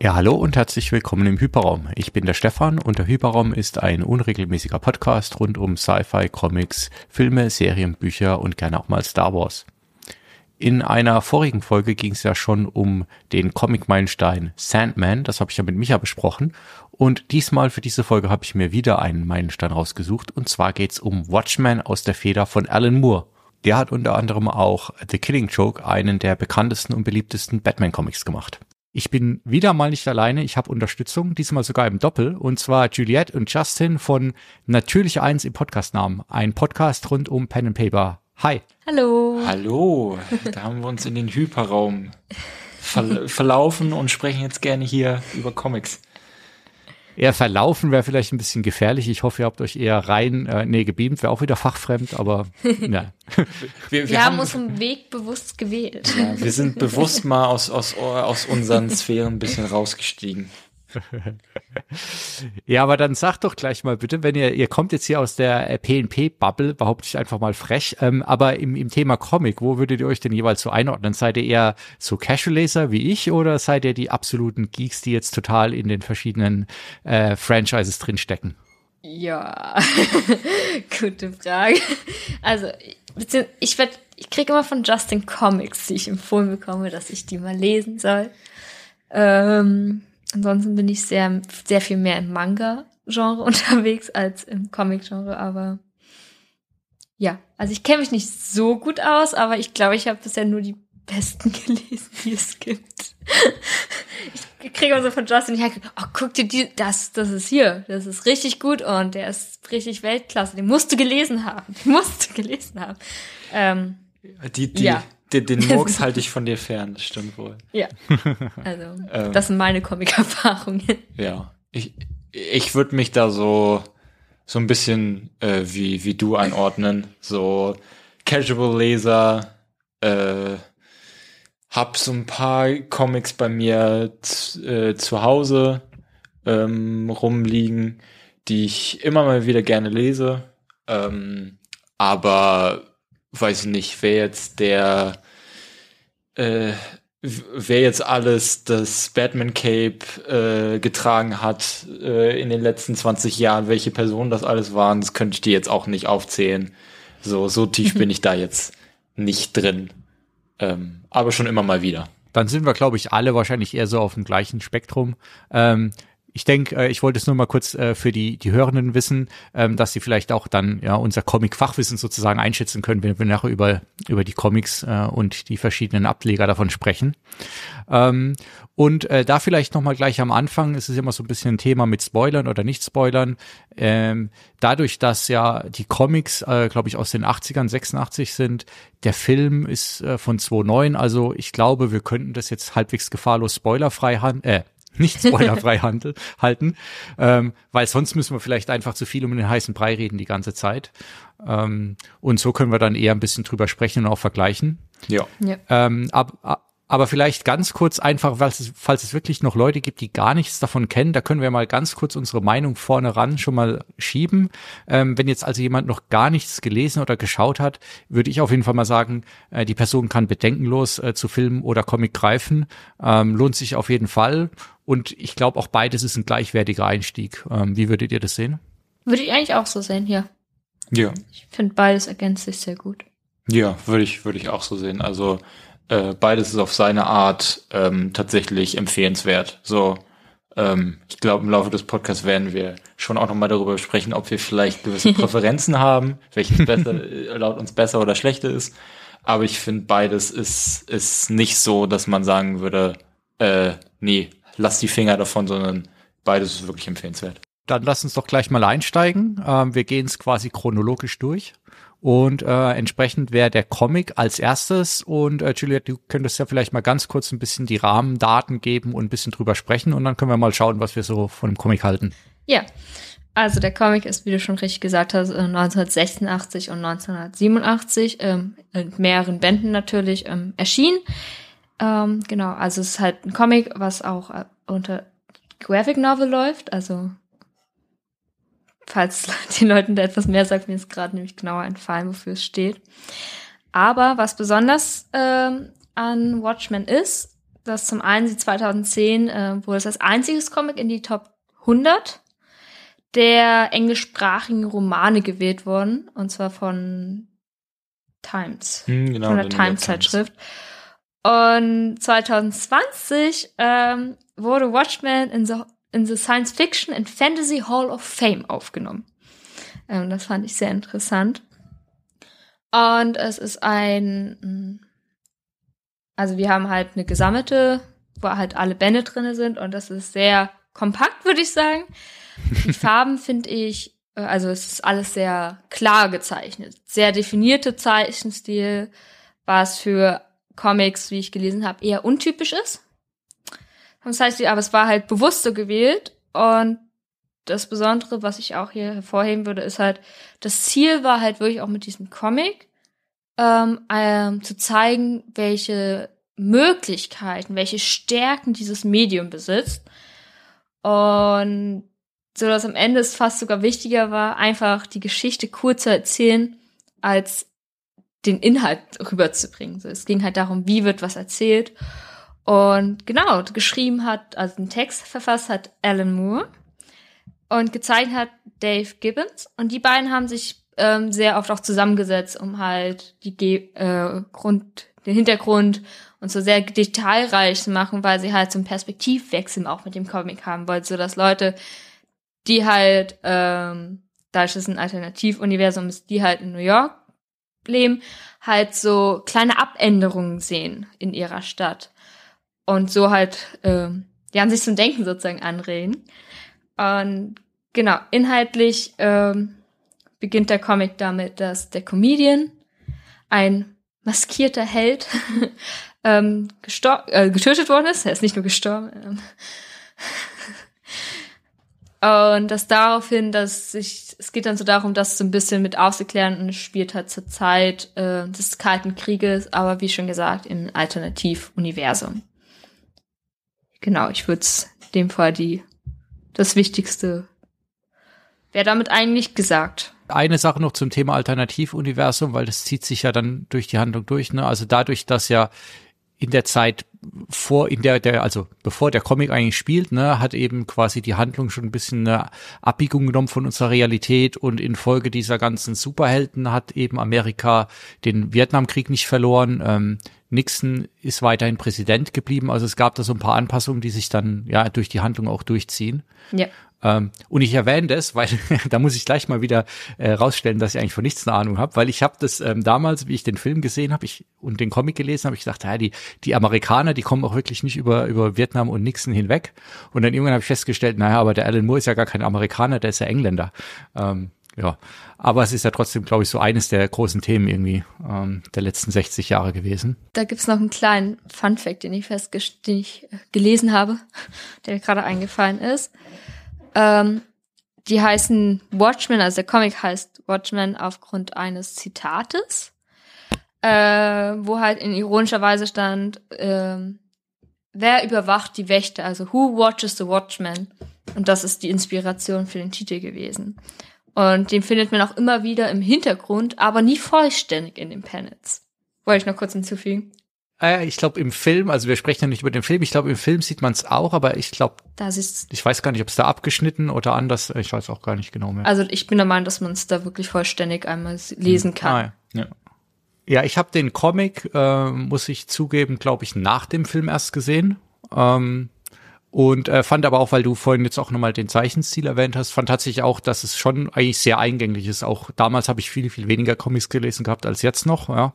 Ja, hallo und herzlich willkommen im Hyperraum. Ich bin der Stefan und der Hyperraum ist ein unregelmäßiger Podcast rund um Sci-Fi, Comics, Filme, Serien, Bücher und gerne auch mal Star Wars. In einer vorigen Folge ging es ja schon um den Comic-Meilenstein Sandman, das habe ich ja mit Micha besprochen. Und diesmal für diese Folge habe ich mir wieder einen Meilenstein rausgesucht und zwar geht's um Watchmen aus der Feder von Alan Moore. Der hat unter anderem auch The Killing Joke, einen der bekanntesten und beliebtesten Batman-Comics gemacht. Ich bin wieder mal nicht alleine, ich habe Unterstützung, diesmal sogar im Doppel, und zwar Juliette und Justin von Natürlich Eins im Podcastnamen, ein Podcast rund um Pen and Paper. Hi. Hallo. Hallo, da haben wir uns in den Hyperraum ver verlaufen und sprechen jetzt gerne hier über Comics. Eher verlaufen wäre vielleicht ein bisschen gefährlich. Ich hoffe, ihr habt euch eher rein, äh, nee, gebeamt, wäre auch wieder fachfremd, aber ja. Wir, wir, haben unseren Weg bewusst gewählt. Ja, wir sind bewusst mal aus, aus, aus unseren Sphären ein bisschen rausgestiegen. Ja, aber dann sagt doch gleich mal bitte, wenn ihr, ihr kommt jetzt hier aus der PNP-Bubble, behaupte ich einfach mal frech, ähm, aber im, im Thema Comic, wo würdet ihr euch denn jeweils so einordnen? Seid ihr eher so Casual-Leser wie ich oder seid ihr die absoluten Geeks, die jetzt total in den verschiedenen äh, Franchises drinstecken? Ja, gute Frage. Also, ich werd, ich kriege immer von Justin Comics, die ich empfohlen bekomme, dass ich die mal lesen soll. Ähm, Ansonsten bin ich sehr, sehr viel mehr im Manga-Genre unterwegs als im Comic-Genre, aber ja, also ich kenne mich nicht so gut aus, aber ich glaube, ich habe bisher nur die besten gelesen, die es gibt. ich kriege immer so von Justin die oh, guck dir die, das, das ist hier, das ist richtig gut und der ist richtig Weltklasse, den musst du gelesen haben, den musst du gelesen haben. Ähm, die, die, ja. Den, den Murks halte ich von dir fern, das stimmt wohl. Ja. Also, ähm, das sind meine Comic-Erfahrungen. Ja. Ich, ich würde mich da so, so ein bisschen äh, wie, wie du einordnen. So Casual-Leser, äh, hab so ein paar Comics bei mir äh, zu Hause ähm, rumliegen, die ich immer mal wieder gerne lese. Ähm, aber weiß ich nicht, wer jetzt der, äh, wer jetzt alles das Batman Cape äh, getragen hat äh, in den letzten 20 Jahren, welche Personen das alles waren, das könnte ich dir jetzt auch nicht aufzählen. So, so tief bin ich da jetzt nicht drin. Ähm, aber schon immer mal wieder. Dann sind wir, glaube ich, alle wahrscheinlich eher so auf dem gleichen Spektrum. Ähm, ich denke, äh, ich wollte es nur mal kurz äh, für die, die Hörenden wissen, ähm, dass sie vielleicht auch dann ja unser Comic-Fachwissen sozusagen einschätzen können, wenn wir nachher über, über die Comics äh, und die verschiedenen Ableger davon sprechen. Ähm, und äh, da vielleicht nochmal gleich am Anfang, es ist immer so ein bisschen ein Thema mit Spoilern oder Nicht-Spoilern. Ähm, dadurch, dass ja die Comics, äh, glaube ich, aus den 80ern, 86 sind, der Film ist äh, von 2009, also ich glaube, wir könnten das jetzt halbwegs gefahrlos spoilerfrei, äh, nicht spoilerfrei handel, halten, ähm, weil sonst müssen wir vielleicht einfach zu viel um den heißen Brei reden die ganze Zeit. Ähm, und so können wir dann eher ein bisschen drüber sprechen und auch vergleichen. Ja. ja. Ähm, ab, aber vielleicht ganz kurz einfach, falls es, falls es wirklich noch Leute gibt, die gar nichts davon kennen, da können wir mal ganz kurz unsere Meinung vorne ran schon mal schieben. Ähm, wenn jetzt also jemand noch gar nichts gelesen oder geschaut hat, würde ich auf jeden Fall mal sagen, äh, die Person kann bedenkenlos äh, zu Film oder Comic greifen. Ähm, lohnt sich auf jeden Fall. Und ich glaube auch beides ist ein gleichwertiger Einstieg. Ähm, wie würdet ihr das sehen? Würde ich eigentlich auch so sehen, ja. Ja. Ich finde beides ergänzt sich sehr gut. Ja, würde ich, würde ich auch so sehen. Also äh, beides ist auf seine Art ähm, tatsächlich empfehlenswert. So, ähm, ich glaube, im Laufe des Podcasts werden wir schon auch nochmal darüber sprechen, ob wir vielleicht gewisse Präferenzen haben, welches besser, äh, laut uns besser oder schlechter ist. Aber ich finde, beides ist, ist nicht so, dass man sagen würde, äh, nee, lass die Finger davon, sondern beides ist wirklich empfehlenswert. Dann lass uns doch gleich mal einsteigen. Ähm, wir gehen es quasi chronologisch durch. Und äh, entsprechend wäre der Comic als erstes. Und äh, Juliette, du könntest ja vielleicht mal ganz kurz ein bisschen die Rahmendaten geben und ein bisschen drüber sprechen. Und dann können wir mal schauen, was wir so von dem Comic halten. Ja, also der Comic ist, wie du schon richtig gesagt hast, 1986 äh, und 1987 ähm, in mehreren Bänden natürlich ähm, erschienen. Ähm, genau, also es ist halt ein Comic, was auch äh, unter Graphic Novel läuft, also falls den Leuten da etwas mehr sagt, mir ist gerade nämlich genauer entfallen, wofür es steht. Aber was besonders ähm, an Watchmen ist, dass zum einen sie 2010 äh, wurde es als einziges Comic in die Top 100 der englischsprachigen Romane gewählt worden, und zwar von Times, Hm, genau, von der Times-Zeitschrift. Und 2020 ähm, wurde Watchmen in the, in the Science Fiction and Fantasy Hall of Fame aufgenommen. Ähm, das fand ich sehr interessant. Und es ist ein, mm, also wir haben halt eine gesammelte, wo halt alle Bände drinne sind und das ist sehr kompakt, würde ich sagen. Die Farben finde ich, äh, also es ist alles sehr klar gezeichnet. Sehr definierte Zeichenstil, was für Comics, wie ich gelesen habe, eher untypisch ist. Das heißt, aber es war halt bewusst so gewählt und das Besondere, was ich auch hier hervorheben würde, ist halt, das Ziel war halt wirklich auch mit diesem Comic ähm, ähm, zu zeigen, welche Möglichkeiten, welche Stärken dieses Medium besitzt. Und so dass am Ende es fast sogar wichtiger war, einfach die Geschichte kurz zu erzählen, als den Inhalt rüberzubringen. So, es ging halt darum, wie wird was erzählt. Und genau, geschrieben hat, also den Text verfasst hat Alan Moore und gezeichnet hat Dave Gibbons. Und die beiden haben sich ähm, sehr oft auch zusammengesetzt, um halt die Ge äh, Grund, den Hintergrund und so sehr detailreich zu machen, weil sie halt so einen Perspektivwechsel auch mit dem Comic haben wollten, so dass Leute, die halt, ähm, dadurch, dass es ein Alternativuniversum ist, die halt in New York leben, halt so kleine Abänderungen sehen in ihrer Stadt. Und so halt, ähm, die haben sich zum Denken sozusagen anregen. Und genau, inhaltlich ähm, beginnt der Comic damit, dass der Comedian, ein maskierter Held, ähm, äh, getötet worden ist. Er ist nicht nur gestorben. Ähm, und das daraufhin, dass sich, es geht dann so darum, das so ein bisschen mit aufzuklären und es spielt halt zur Zeit äh, des Kalten Krieges, aber wie schon gesagt, im Alternativuniversum. Genau, ich würde es dem Fall die das Wichtigste wäre damit eigentlich gesagt. Eine Sache noch zum Thema Alternativuniversum, weil das zieht sich ja dann durch die Handlung durch. Ne? Also dadurch, dass ja in der Zeit vor, in der, der, also bevor der Comic eigentlich spielt, ne, hat eben quasi die Handlung schon ein bisschen eine Abbiegung genommen von unserer Realität und infolge dieser ganzen Superhelden hat eben Amerika den Vietnamkrieg nicht verloren. Ähm, Nixon ist weiterhin Präsident geblieben. Also es gab da so ein paar Anpassungen, die sich dann ja durch die Handlung auch durchziehen. Ja. Ähm, und ich erwähne das, weil da muss ich gleich mal wieder äh, rausstellen, dass ich eigentlich von nichts eine Ahnung habe, weil ich habe das ähm, damals, wie ich den Film gesehen habe, ich und den Comic gelesen habe, ich gedacht, ja, die die Amerikaner, die kommen auch wirklich nicht über über Vietnam und Nixon hinweg. Und dann irgendwann habe ich festgestellt, naja, aber der Alan Moore ist ja gar kein Amerikaner, der ist ja Engländer. Ähm, ja, aber es ist ja trotzdem, glaube ich, so eines der großen Themen irgendwie ähm, der letzten 60 Jahre gewesen. Da gibt's noch einen kleinen Fun-Fact, den ich festgestellt, den ich äh, gelesen habe, der mir gerade eingefallen ist. Ähm, die heißen Watchmen, also der Comic heißt Watchmen aufgrund eines Zitates, äh, wo halt in ironischer Weise stand, ähm, wer überwacht die Wächter, also who watches the Watchmen? Und das ist die Inspiration für den Titel gewesen. Und den findet man auch immer wieder im Hintergrund, aber nie vollständig in den Panels. Wollte ich noch kurz hinzufügen. Äh, ich glaube im Film, also wir sprechen ja nicht über den Film, ich glaube im Film sieht man es auch, aber ich glaube, Das ist, ich weiß gar nicht, ob es da abgeschnitten oder anders, ich weiß auch gar nicht genau mehr. also ich bin der Meinung, dass man es da wirklich vollständig einmal lesen kann. Ah, ja. Ja. Ja, ich habe den Comic, äh, muss ich zugeben, glaube ich, nach dem Film erst gesehen. Ähm, und äh, fand aber auch, weil du vorhin jetzt auch nochmal den Zeichenstil erwähnt hast, fand tatsächlich auch, dass es schon eigentlich sehr eingänglich ist. Auch damals habe ich viel, viel weniger Comics gelesen gehabt als jetzt noch. Ja.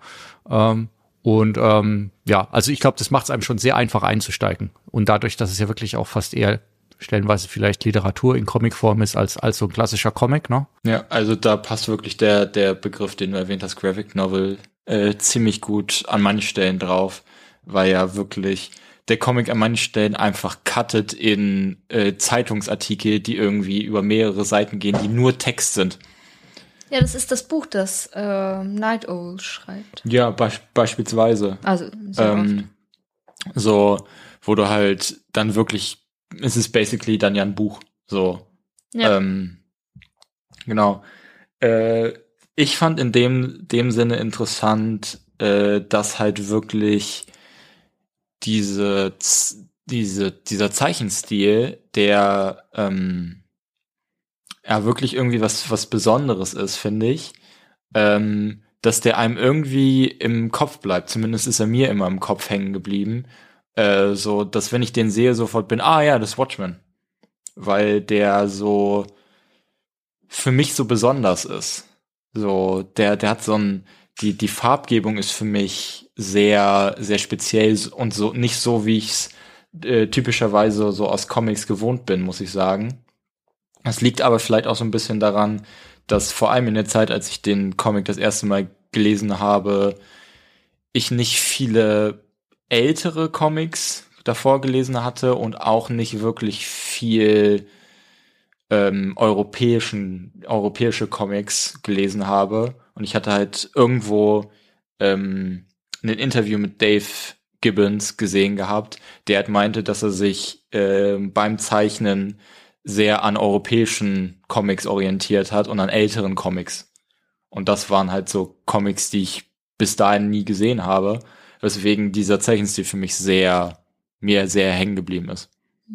Ähm, und ähm, ja, also ich glaube, das macht es einem schon sehr einfach einzusteigen. Und dadurch, dass es ja wirklich auch fast eher stellenweise vielleicht Literatur in Comicform ist als, als so ein klassischer Comic, ne? Ja, also da passt wirklich der, der Begriff, den du erwähnt hast, Graphic Novel, äh, ziemlich gut an manchen Stellen drauf, weil ja wirklich der Comic an manchen Stellen einfach cuttet in äh, Zeitungsartikel, die irgendwie über mehrere Seiten gehen, die nur Text sind. Ja, das ist das Buch, das äh, Night Owl schreibt. Ja, beis beispielsweise. Also. Ähm, so, wo du halt dann wirklich, es ist basically dann ja ein Buch. So. Ja. Ähm, genau. Äh, ich fand in dem, dem Sinne interessant, äh, dass halt wirklich diese, diese, dieser Zeichenstil, der ähm, ja wirklich irgendwie was, was Besonderes ist, finde ich. Ähm, dass der einem irgendwie im Kopf bleibt. Zumindest ist er mir immer im Kopf hängen geblieben. Äh, so, dass wenn ich den sehe, sofort bin, ah ja, das Watchmen. Weil der so für mich so besonders ist. So, der, der hat so ein, die, die Farbgebung ist für mich sehr, sehr speziell und so nicht so, wie ich es äh, typischerweise so aus Comics gewohnt bin, muss ich sagen. Das liegt aber vielleicht auch so ein bisschen daran, dass vor allem in der Zeit, als ich den Comic das erste Mal gelesen habe, ich nicht viele ältere Comics davor gelesen hatte und auch nicht wirklich viel ähm, europäischen, europäische Comics gelesen habe. Und ich hatte halt irgendwo ähm, ein Interview mit Dave Gibbons gesehen gehabt, der halt meinte, dass er sich äh, beim Zeichnen sehr an europäischen Comics orientiert hat und an älteren Comics. Und das waren halt so Comics, die ich bis dahin nie gesehen habe, weswegen dieser Zeichenstil für mich sehr, mir sehr hängen geblieben ist.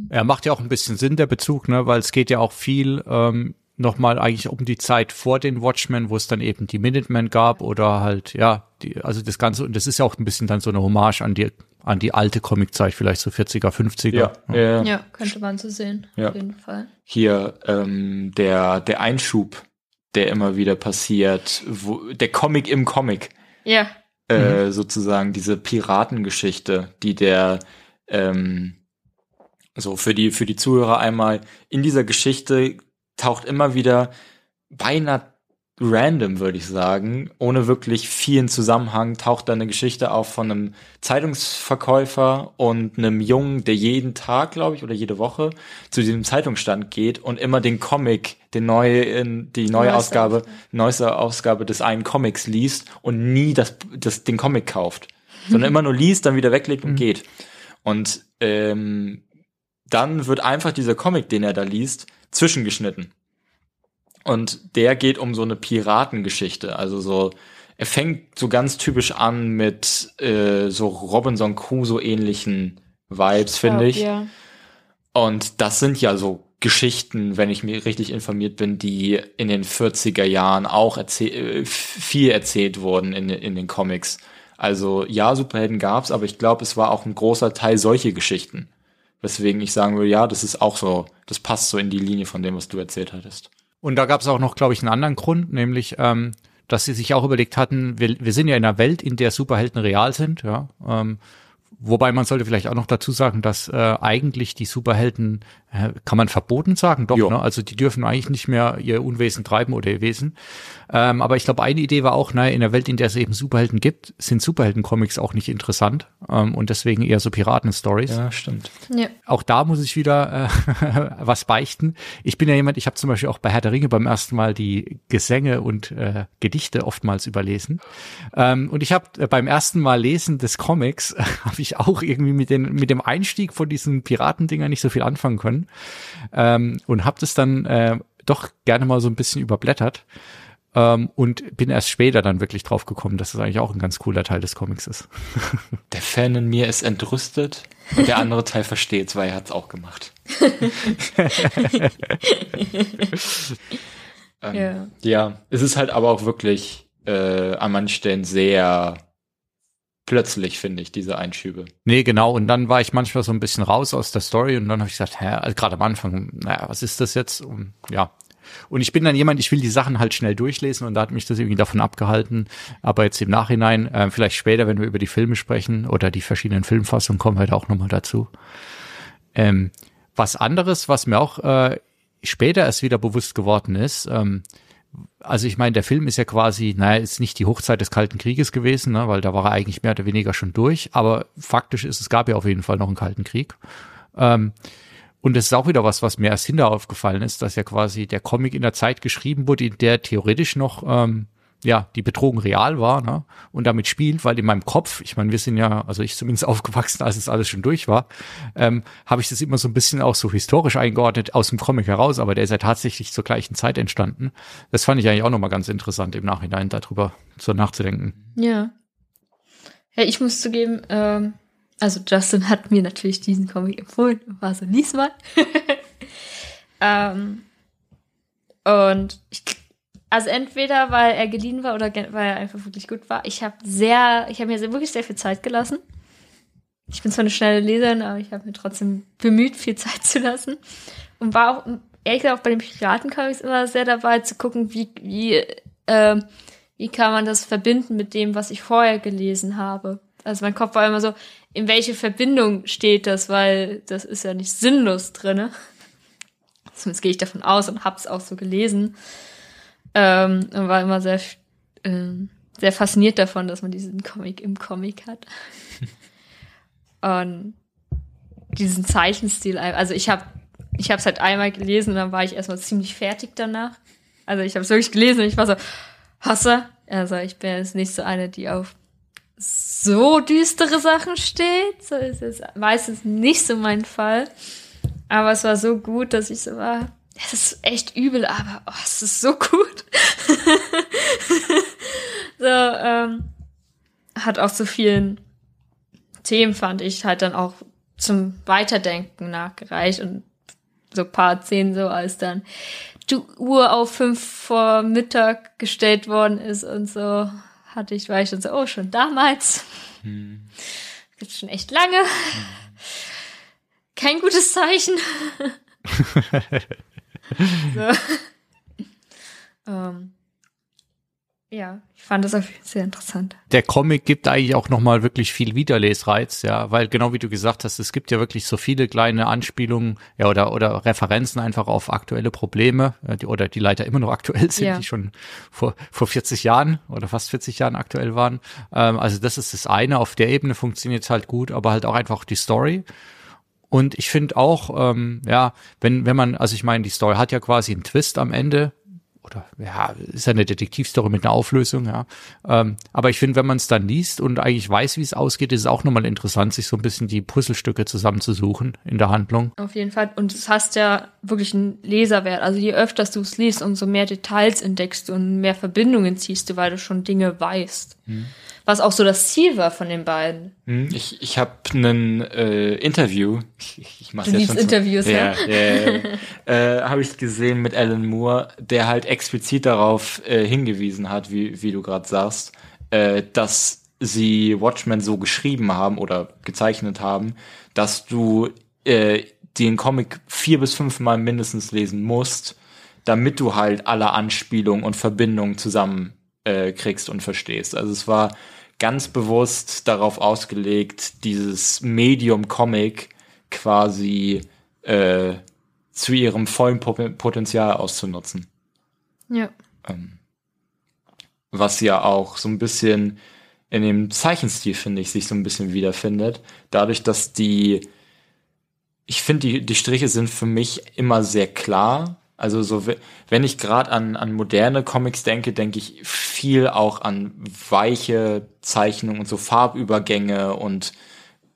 Er macht ja auch ein bisschen Sinn, der Bezug, ne, weil es geht ja auch viel ähm, nochmal eigentlich um die Zeit vor den Watchmen, wo es dann eben die Minutemen gab oder halt, ja, die, also das Ganze, und das ist ja auch ein bisschen dann so eine Hommage an die, an die alte Comiczeit, vielleicht so 40er, 50er. Ja, ja. ja könnte man so sehen, ja. auf jeden Fall. Hier, ähm, der, der Einschub, der immer wieder passiert, wo, der Comic im Comic. Ja. Äh, mhm. sozusagen diese Piratengeschichte, die der, ähm, so für die, für die Zuhörer einmal in dieser Geschichte taucht immer wieder beinahe random, würde ich sagen, ohne wirklich vielen Zusammenhang, taucht da eine Geschichte auf von einem Zeitungsverkäufer und einem Jungen, der jeden Tag, glaube ich, oder jede Woche zu diesem Zeitungsstand geht und immer den Comic, den neue, die neue Ausgabe, neueste Ausgabe des einen Comics liest und nie das, das, den Comic kauft, sondern immer nur liest, dann wieder weglegt und mhm. geht. Und ähm, dann wird einfach dieser Comic, den er da liest, zwischengeschnitten. Und der geht um so eine Piratengeschichte. Also so, er fängt so ganz typisch an mit äh, so Robinson Crusoe ähnlichen Vibes, finde ich. Ja. Und das sind ja so Geschichten, wenn ich mir richtig informiert bin, die in den 40er Jahren auch erzäh äh, viel erzählt wurden in, in den Comics. Also ja, Superhelden gab's, aber ich glaube, es war auch ein großer Teil solche Geschichten. Weswegen ich sagen würde, ja, das ist auch so, das passt so in die Linie von dem, was du erzählt hattest. Und da gab es auch noch, glaube ich, einen anderen Grund, nämlich, ähm, dass sie sich auch überlegt hatten, wir, wir sind ja in einer Welt, in der Superhelden real sind, ja. Ähm, Wobei man sollte vielleicht auch noch dazu sagen, dass äh, eigentlich die Superhelden, äh, kann man verboten sagen, doch, ne? also die dürfen eigentlich nicht mehr ihr Unwesen treiben oder ihr Wesen. Ähm, aber ich glaube, eine Idee war auch, naja, in der Welt, in der es eben Superhelden gibt, sind Superhelden-Comics auch nicht interessant ähm, und deswegen eher so Piraten-Stories. Ja, stimmt. Ja. Auch da muss ich wieder äh, was beichten. Ich bin ja jemand, ich habe zum Beispiel auch bei Herr der Ringe beim ersten Mal die Gesänge und äh, Gedichte oftmals überlesen. Ähm, und ich habe äh, beim ersten Mal lesen des Comics, habe ich auch irgendwie mit, den, mit dem Einstieg von diesen Piratendinger nicht so viel anfangen können ähm, und habe das dann äh, doch gerne mal so ein bisschen überblättert ähm, und bin erst später dann wirklich drauf gekommen, dass das eigentlich auch ein ganz cooler Teil des Comics ist. Der Fan in mir ist entrüstet und der andere Teil versteht's, weil er hat's auch gemacht. ähm, ja. ja, es ist halt aber auch wirklich äh, an manchen Stellen sehr plötzlich, finde ich, diese Einschübe. Nee, genau. Und dann war ich manchmal so ein bisschen raus aus der Story und dann habe ich gesagt, hä, also gerade am Anfang, naja, was ist das jetzt? Und ja. Und ich bin dann jemand, ich will die Sachen halt schnell durchlesen und da hat mich das irgendwie davon abgehalten. Aber jetzt im Nachhinein, äh, vielleicht später, wenn wir über die Filme sprechen oder die verschiedenen Filmfassungen, kommen wir da auch nochmal dazu. Ähm, was anderes, was mir auch äh, später erst wieder bewusst geworden ist, ähm, also ich meine, der Film ist ja quasi, naja, ist nicht die Hochzeit des Kalten Krieges gewesen, ne, weil da war er eigentlich mehr oder weniger schon durch, aber faktisch ist, es gab ja auf jeden Fall noch einen Kalten Krieg. Ähm, und das ist auch wieder was, was mir erst hinterher aufgefallen ist, dass ja quasi der Comic in der Zeit geschrieben wurde, in der theoretisch noch ähm, ja, die Betrogen real war, ne? Und damit spielt, weil in meinem Kopf, ich meine, wir sind ja, also ich zumindest aufgewachsen, als es alles schon durch war, ähm, habe ich das immer so ein bisschen auch so historisch eingeordnet aus dem Comic heraus, aber der ist ja tatsächlich zur gleichen Zeit entstanden. Das fand ich eigentlich auch nochmal ganz interessant im Nachhinein darüber so nachzudenken. Ja. Ja, ich muss zugeben, ähm, also Justin hat mir natürlich diesen Comic empfohlen war so, lies mal. ähm, und ich, also entweder weil er geliehen war oder weil er einfach wirklich gut war. Ich habe sehr, ich habe mir sehr, wirklich sehr viel Zeit gelassen. Ich bin zwar eine schnelle Leserin, aber ich habe mir trotzdem bemüht, viel Zeit zu lassen. Und war auch, ehrlich gesagt, auch bei den Piratencomics immer sehr dabei zu gucken, wie, wie, äh, wie kann man das verbinden mit dem, was ich vorher gelesen habe. Also mein Kopf war immer so, in welche Verbindung steht das, weil das ist ja nicht sinnlos drinne. Zumindest gehe ich davon aus und hab's auch so gelesen. Ähm, und war immer sehr, äh, sehr fasziniert davon, dass man diesen Comic im Comic hat. und diesen Zeichenstil, also ich habe ich habe es halt einmal gelesen und dann war ich erstmal ziemlich fertig danach. Also ich habe es wirklich gelesen und ich war so, Hasse. Also ich bin jetzt nicht so eine, die auf so düstere Sachen steht. So ist es meistens nicht so mein Fall. Aber es war so gut, dass ich so war, es ist echt übel, aber oh, es ist so gut. so, ähm, hat auch zu vielen Themen, fand ich, halt dann auch zum Weiterdenken nachgereicht und so Part 10 so, als dann die Uhr auf fünf vor Mittag gestellt worden ist und so, hatte ich, war ich schon so, oh, schon damals. Hm. Gibt's schon echt lange. Hm. Kein gutes Zeichen. so. ähm, ja, ich fand das auf jeden Fall sehr interessant. Der Comic gibt eigentlich auch nochmal wirklich viel Wiederlesreiz, ja, weil genau wie du gesagt hast, es gibt ja wirklich so viele kleine Anspielungen, ja, oder, oder Referenzen einfach auf aktuelle Probleme, die, oder die leider immer noch aktuell sind, ja. die schon vor, vor 40 Jahren oder fast 40 Jahren aktuell waren. Ähm, also das ist das eine, auf der Ebene funktioniert es halt gut, aber halt auch einfach die Story. Und ich finde auch, ähm, ja, wenn, wenn man, also ich meine, die Story hat ja quasi einen Twist am Ende, oder ja, ist ja eine Detektivstory mit einer Auflösung, ja. Ähm, aber ich finde, wenn man es dann liest und eigentlich weiß, wie es ausgeht, ist es auch nochmal interessant, sich so ein bisschen die Puzzlestücke zusammenzusuchen in der Handlung. Auf jeden Fall. Und es hast ja wirklich einen Leserwert. Also je öfter du es liest, umso mehr Details entdeckst du und mehr Verbindungen ziehst du, weil du schon Dinge weißt. Hm. Was auch so das Ziel war von den beiden. Hm, ich, ich habe ein äh, Interview, ich, ich mache jetzt schon Interviews, so, ja, ja, ja, ja. Äh, habe ich gesehen mit Alan Moore, der halt explizit darauf äh, hingewiesen hat, wie, wie du gerade sagst, äh, dass sie Watchmen so geschrieben haben oder gezeichnet haben, dass du äh, den Comic vier bis fünf Mal mindestens lesen musst, damit du halt alle Anspielungen und Verbindungen zusammen äh, kriegst und verstehst. Also es war ganz bewusst darauf ausgelegt, dieses Medium Comic quasi äh, zu ihrem vollen Potenzial auszunutzen. Ja. Ähm, was ja auch so ein bisschen in dem Zeichenstil, finde ich, sich so ein bisschen wiederfindet. Dadurch, dass die, ich finde, die, die Striche sind für mich immer sehr klar also so, wenn ich gerade an, an moderne Comics denke, denke ich viel auch an weiche Zeichnungen und so Farbübergänge und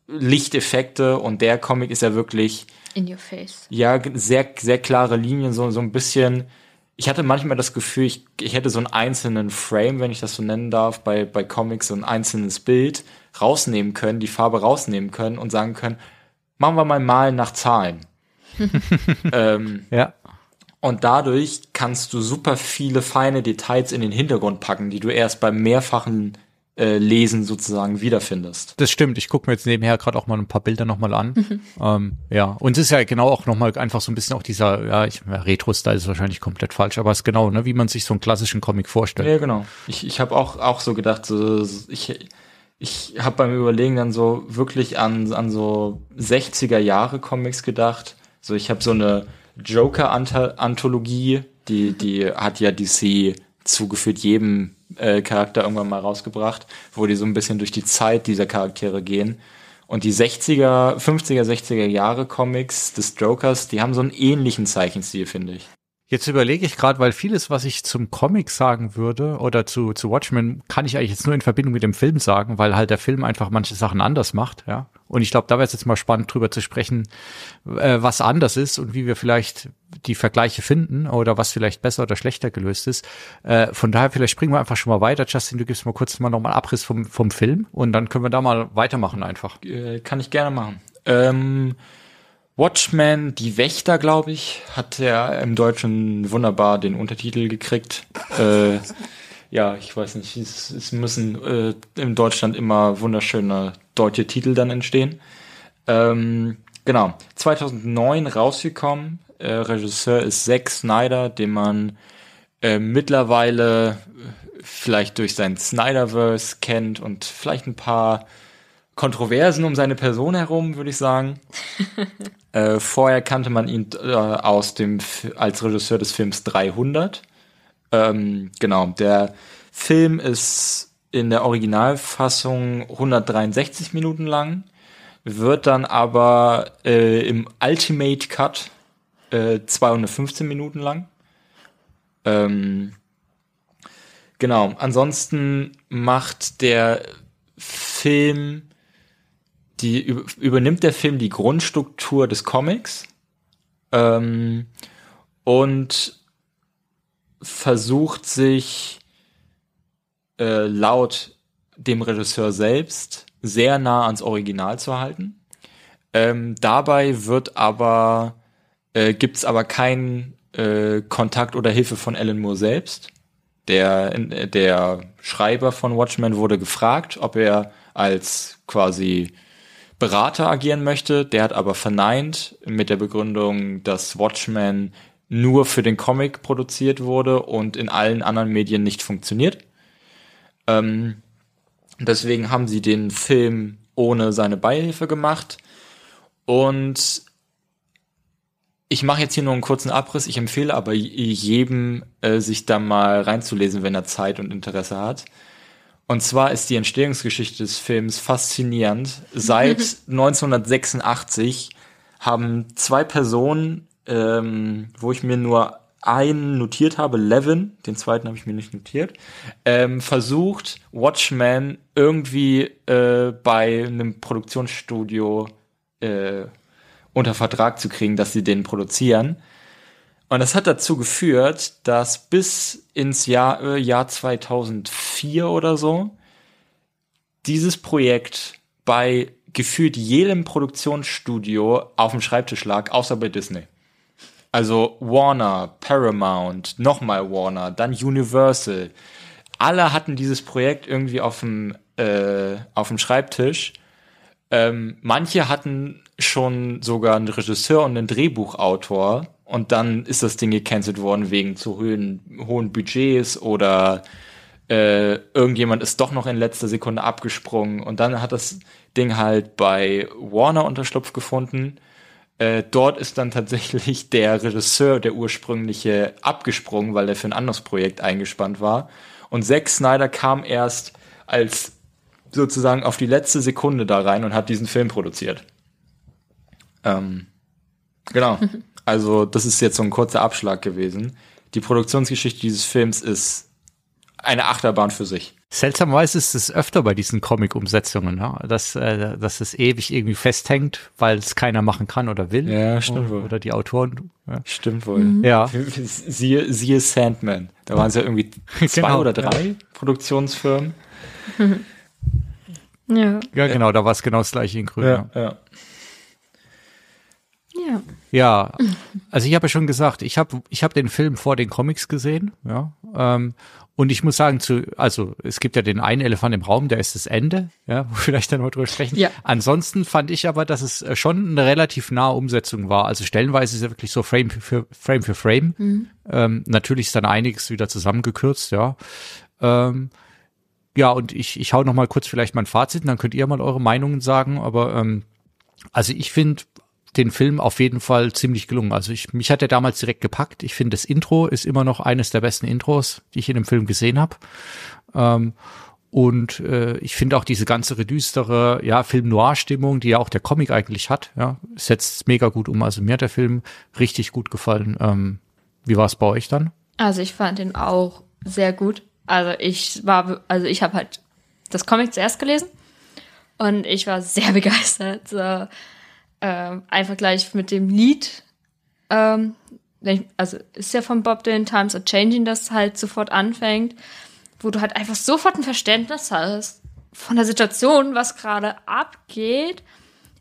Lichteffekte und der Comic ist ja wirklich in your face. Ja, sehr sehr klare Linien, so so ein bisschen. Ich hatte manchmal das Gefühl, ich, ich hätte so einen einzelnen Frame, wenn ich das so nennen darf, bei bei Comics so ein einzelnes Bild rausnehmen können, die Farbe rausnehmen können und sagen können, machen wir mal Malen nach Zahlen. ähm, ja. Und dadurch kannst du super viele feine Details in den Hintergrund packen, die du erst beim mehrfachen äh, Lesen sozusagen wiederfindest. Das stimmt. Ich gucke mir jetzt nebenher gerade auch mal ein paar Bilder nochmal an. Mhm. Ähm, ja, und es ist ja genau auch nochmal einfach so ein bisschen auch dieser, ja, ich, ja, Retro-Style ist wahrscheinlich komplett falsch, aber es ist genau, ne, wie man sich so einen klassischen Comic vorstellt. Ja, genau. Ich, ich habe auch, auch so gedacht, so, ich, ich habe beim Überlegen dann so wirklich an, an so 60er Jahre Comics gedacht. So, ich habe so eine Joker-Anthologie, die, die hat ja DC zugeführt jedem äh, Charakter irgendwann mal rausgebracht, wo die so ein bisschen durch die Zeit dieser Charaktere gehen. Und die 60er, 50er, 60er Jahre Comics des Jokers, die haben so einen ähnlichen Zeichenstil, finde ich. Jetzt überlege ich gerade, weil vieles, was ich zum Comic sagen würde oder zu, zu Watchmen, kann ich eigentlich jetzt nur in Verbindung mit dem Film sagen, weil halt der Film einfach manche Sachen anders macht, ja Und ich glaube, da wäre es jetzt mal spannend, drüber zu sprechen, äh, was anders ist und wie wir vielleicht die Vergleiche finden oder was vielleicht besser oder schlechter gelöst ist. Äh, von daher, vielleicht springen wir einfach schon mal weiter. Justin, du gibst mal kurz mal nochmal Abriss vom, vom Film und dann können wir da mal weitermachen einfach. Äh, kann ich gerne machen. Ähm, Watchmen, die Wächter, glaube ich, hat er im Deutschen wunderbar den Untertitel gekriegt. Äh, ja, ich weiß nicht, es, es müssen äh, in Deutschland immer wunderschöne deutsche Titel dann entstehen. Ähm, genau, 2009 rausgekommen. Äh, Regisseur ist Zack Snyder, den man äh, mittlerweile äh, vielleicht durch sein Snyderverse kennt und vielleicht ein paar Kontroversen um seine Person herum, würde ich sagen. äh, vorher kannte man ihn äh, aus dem als Regisseur des Films 300 ähm, genau, der Film ist in der Originalfassung 163 Minuten lang, wird dann aber äh, im Ultimate Cut äh, 215 Minuten lang. Ähm, genau, ansonsten macht der Film die übernimmt der Film die Grundstruktur des Comics ähm, und versucht sich äh, laut dem Regisseur selbst sehr nah ans Original zu halten. Ähm, dabei wird aber äh, gibt's aber keinen äh, Kontakt oder Hilfe von Alan Moore selbst. Der, der Schreiber von Watchmen wurde gefragt, ob er als quasi Berater agieren möchte. Der hat aber verneint mit der Begründung, dass Watchmen nur für den Comic produziert wurde und in allen anderen Medien nicht funktioniert. Ähm, deswegen haben sie den Film ohne seine Beihilfe gemacht. Und ich mache jetzt hier nur einen kurzen Abriss. Ich empfehle aber jedem, äh, sich da mal reinzulesen, wenn er Zeit und Interesse hat. Und zwar ist die Entstehungsgeschichte des Films faszinierend. Seit 1986 haben zwei Personen ähm, wo ich mir nur einen notiert habe, Levin, den zweiten habe ich mir nicht notiert, ähm, versucht, Watchmen irgendwie äh, bei einem Produktionsstudio äh, unter Vertrag zu kriegen, dass sie den produzieren. Und das hat dazu geführt, dass bis ins Jahr, äh, Jahr 2004 oder so dieses Projekt bei gefühlt jedem Produktionsstudio auf dem Schreibtisch lag, außer bei Disney. Also Warner, Paramount, nochmal Warner, dann Universal. Alle hatten dieses Projekt irgendwie auf dem, äh, auf dem Schreibtisch. Ähm, manche hatten schon sogar einen Regisseur und einen Drehbuchautor und dann ist das Ding gecancelt worden wegen zu hohen, hohen Budgets oder äh, irgendjemand ist doch noch in letzter Sekunde abgesprungen und dann hat das Ding halt bei Warner Unterschlupf gefunden äh, dort ist dann tatsächlich der Regisseur, der ursprüngliche, abgesprungen, weil er für ein anderes Projekt eingespannt war. Und Zack Snyder kam erst als sozusagen auf die letzte Sekunde da rein und hat diesen Film produziert. Ähm, genau. Also, das ist jetzt so ein kurzer Abschlag gewesen. Die Produktionsgeschichte dieses Films ist eine Achterbahn für sich. Seltsamerweise ist es öfter bei diesen Comic-Umsetzungen, ja? dass, äh, dass es ewig irgendwie festhängt, weil es keiner machen kann oder will. Ja, stimmt wohl. Oder die Autoren. Ja. Stimmt wohl. Mhm. Ja. Siehe, siehe Sandman. Da waren es ja irgendwie zwei genau, oder drei ja. Produktionsfirmen. Ja. Ja, genau, da war es genau das gleiche in Grün. Ja, ja. Ja. Ja, also ich habe ja schon gesagt, ich habe ich hab den Film vor den Comics gesehen, ja. Ähm, und ich muss sagen, zu, also es gibt ja den einen Elefant im Raum, der ist das Ende, ja, wo wir vielleicht dann mal drüber sprechen. Ja. Ansonsten fand ich aber, dass es äh, schon eine relativ nahe Umsetzung war. Also stellenweise ist ja wirklich so Frame für Frame für Frame. Mhm. Ähm, natürlich ist dann einiges wieder zusammengekürzt, ja. Ähm, ja, und ich, ich hau noch mal kurz vielleicht mein Fazit, dann könnt ihr mal eure Meinungen sagen. Aber ähm, also ich finde den Film auf jeden Fall ziemlich gelungen. Also ich, mich hat er damals direkt gepackt. Ich finde, das Intro ist immer noch eines der besten Intros, die ich in dem Film gesehen habe. Ähm, und äh, ich finde auch diese ganze redüstere, ja, Film-Noir-Stimmung, die ja auch der Comic eigentlich hat, ja, setzt mega gut um. Also mir hat der Film richtig gut gefallen. Ähm, wie war es bei euch dann? Also ich fand ihn auch sehr gut. Also ich war, also ich habe halt das Comic zuerst gelesen Und ich war sehr begeistert. So, ähm, einfach gleich mit dem Lied. Ähm, also ist ja von Bob Dylan Times Are Changing, das halt sofort anfängt, wo du halt einfach sofort ein Verständnis hast von der Situation, was gerade abgeht.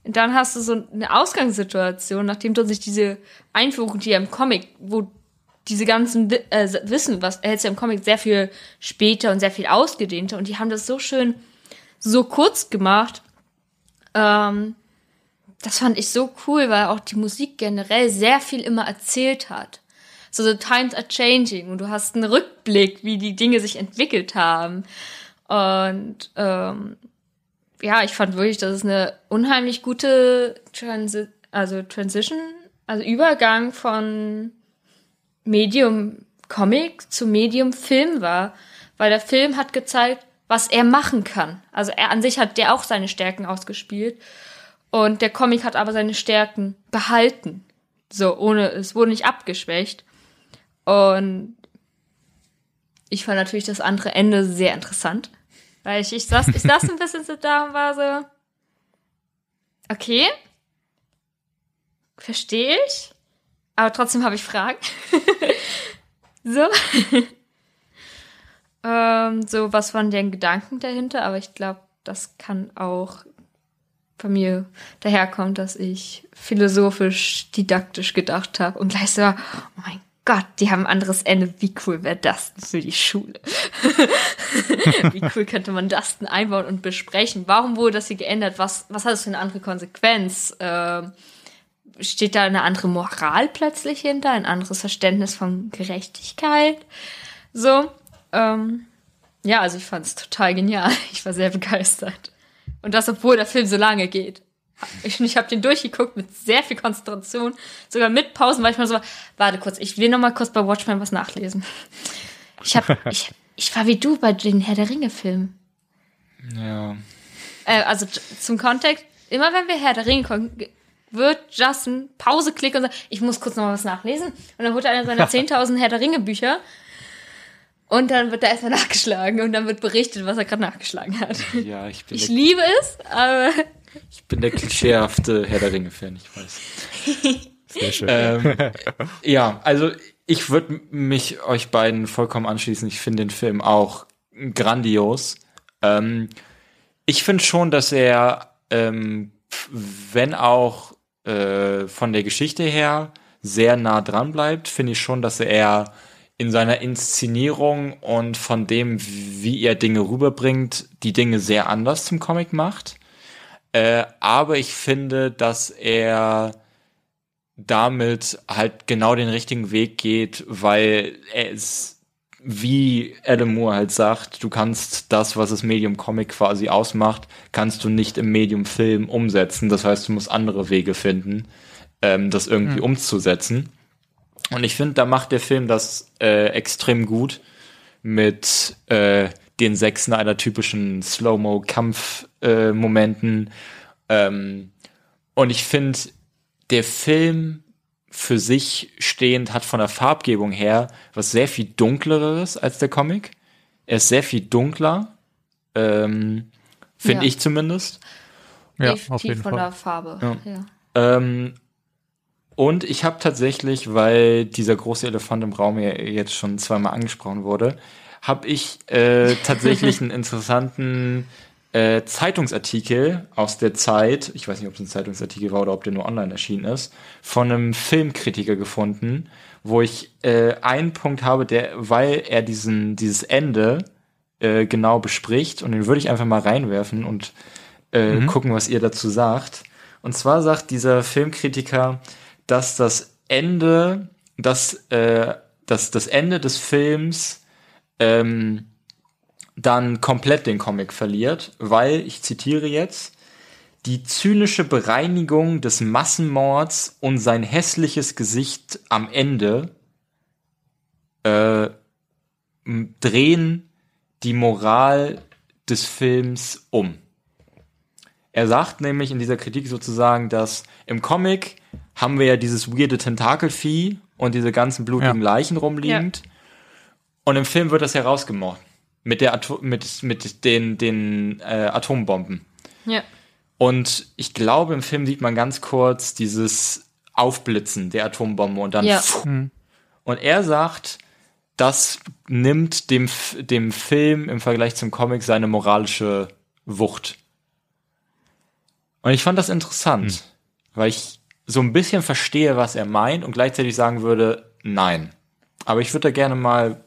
Und dann hast du so eine Ausgangssituation, nachdem du sich diese Einführung, die ja im Comic, wo diese ganzen äh, Wissen, was er jetzt ja im Comic sehr viel später und sehr viel ausgedehnter und die haben das so schön so kurz gemacht. Ähm, das fand ich so cool, weil auch die Musik generell sehr viel immer erzählt hat. So, the times are changing und du hast einen Rückblick, wie die Dinge sich entwickelt haben. Und ähm, ja, ich fand wirklich, das ist eine unheimlich gute Transi also Transition, also Übergang von Medium Comic zu Medium Film war, weil der Film hat gezeigt, was er machen kann. Also er an sich hat der auch seine Stärken ausgespielt und der Comic hat aber seine Stärken behalten. So, ohne, es wurde nicht abgeschwächt. Und ich fand natürlich das andere Ende sehr interessant. Weil ich, ich saß, ich saß ein bisschen so da und war so, okay, verstehe ich, aber trotzdem habe ich Fragen. so. ähm, so, was waren deren Gedanken dahinter? Aber ich glaube, das kann auch von mir daherkommt, dass ich philosophisch, didaktisch gedacht habe und gleich so, oh mein Gott, die haben ein anderes Ende. Wie cool wäre das denn für die Schule? Wie cool könnte man das denn einbauen und besprechen? Warum wurde das hier geändert? Was, was hat das für eine andere Konsequenz? Äh, steht da eine andere Moral plötzlich hinter? Ein anderes Verständnis von Gerechtigkeit? So, ähm, ja, also ich fand es total genial. Ich war sehr begeistert. Und das, obwohl der Film so lange geht. Ich, ich habe den durchgeguckt mit sehr viel Konzentration, sogar mit Pausen, weil ich mal so, warte kurz, ich will noch mal kurz bei Watchmen was nachlesen. Ich hab, ich, ich war wie du bei den Herr der Ringe-Filmen. Ja. Äh, also zum Kontext, immer wenn wir Herr der Ringe gucken, wird Justin Pause klicken und sagen, ich muss kurz noch mal was nachlesen. Und dann holt er einer seiner 10.000 Herr der Ringe-Bücher und dann wird da erstmal nachgeschlagen und dann wird berichtet, was er gerade nachgeschlagen hat. Ja, ich bin Ich liebe es, aber Ich bin der klischeehafte Herr der Ringe-Fan, ich weiß. Sehr schön. Ähm, ja, also ich würde mich euch beiden vollkommen anschließen. Ich finde den Film auch grandios. Ähm, ich finde schon, dass er, ähm, wenn auch äh, von der Geschichte her sehr nah dran bleibt, finde ich schon, dass er in seiner Inszenierung und von dem, wie er Dinge rüberbringt, die Dinge sehr anders zum Comic macht. Äh, aber ich finde, dass er damit halt genau den richtigen Weg geht, weil es, wie Adam Moore halt sagt, du kannst das, was das Medium Comic quasi ausmacht, kannst du nicht im Medium Film umsetzen. Das heißt, du musst andere Wege finden, ähm, das irgendwie mhm. umzusetzen. Und ich finde, da macht der Film das äh, extrem gut mit äh, den Sechsen einer typischen Slow-Mo-Kampf-Momenten. Äh, ähm, und ich finde, der Film für sich stehend hat von der Farbgebung her was sehr viel dunkleres als der Comic. Er ist sehr viel dunkler, ähm, finde ja. ich zumindest. Ja, auf jeden von Fall. der Farbe. Ja. ja. Ähm, und ich habe tatsächlich, weil dieser große Elefant im Raum ja jetzt schon zweimal angesprochen wurde, habe ich äh, tatsächlich einen interessanten äh, Zeitungsartikel aus der Zeit, ich weiß nicht, ob es ein Zeitungsartikel war oder ob der nur online erschienen ist, von einem Filmkritiker gefunden, wo ich äh, einen Punkt habe, der, weil er diesen, dieses Ende äh, genau bespricht, und den würde ich einfach mal reinwerfen und äh, mhm. gucken, was ihr dazu sagt. Und zwar sagt dieser Filmkritiker, dass das Ende, dass, äh, dass das Ende des Films ähm, dann komplett den Comic verliert, weil, ich zitiere jetzt, die zynische Bereinigung des Massenmords und sein hässliches Gesicht am Ende äh, drehen die Moral des Films um. Er sagt nämlich in dieser Kritik sozusagen, dass im Comic haben wir ja dieses weirde Tentakelvieh und diese ganzen blutigen ja. Leichen rumliegend. Ja. Und im Film wird das herausgemocht. Mit der Atom mit, mit den, den äh, Atombomben. Ja. Und ich glaube, im Film sieht man ganz kurz dieses Aufblitzen der Atombombe und dann Ja. pfuh. und er sagt, das nimmt dem, dem Film im Vergleich zum Comic seine moralische Wucht. Und ich fand das interessant, weil ich so ein bisschen verstehe, was er meint und gleichzeitig sagen würde, nein. Aber ich würde da gerne mal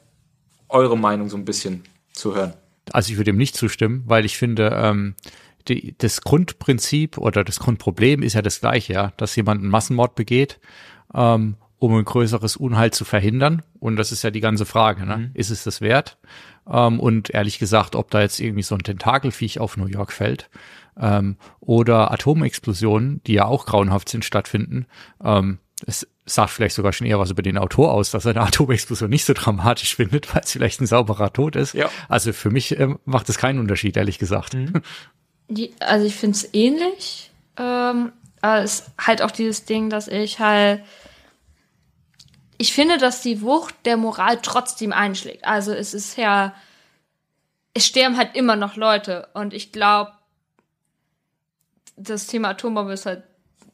eure Meinung so ein bisschen zuhören. Also ich würde ihm nicht zustimmen, weil ich finde, ähm, die, das Grundprinzip oder das Grundproblem ist ja das gleiche, ja, dass jemand einen Massenmord begeht, ähm, um ein größeres Unheil zu verhindern. Und das ist ja die ganze Frage, ne? Ist es das wert? Ähm, und ehrlich gesagt, ob da jetzt irgendwie so ein Tentakelviech auf New York fällt ähm, oder Atomexplosionen, die ja auch grauenhaft sind, stattfinden, ähm, es sagt vielleicht sogar schon eher was über den Autor aus, dass er eine Atomexplosion nicht so dramatisch findet, weil es vielleicht ein sauberer Tod ist. Ja. Also für mich ähm, macht es keinen Unterschied, ehrlich gesagt. Die, also ich finde es ähnlich. Ähm, aber es ist halt auch dieses Ding, dass ich halt. Ich finde, dass die Wucht der Moral trotzdem einschlägt. Also es ist ja. Es sterben halt immer noch Leute. Und ich glaube, das Thema Atombombe ist halt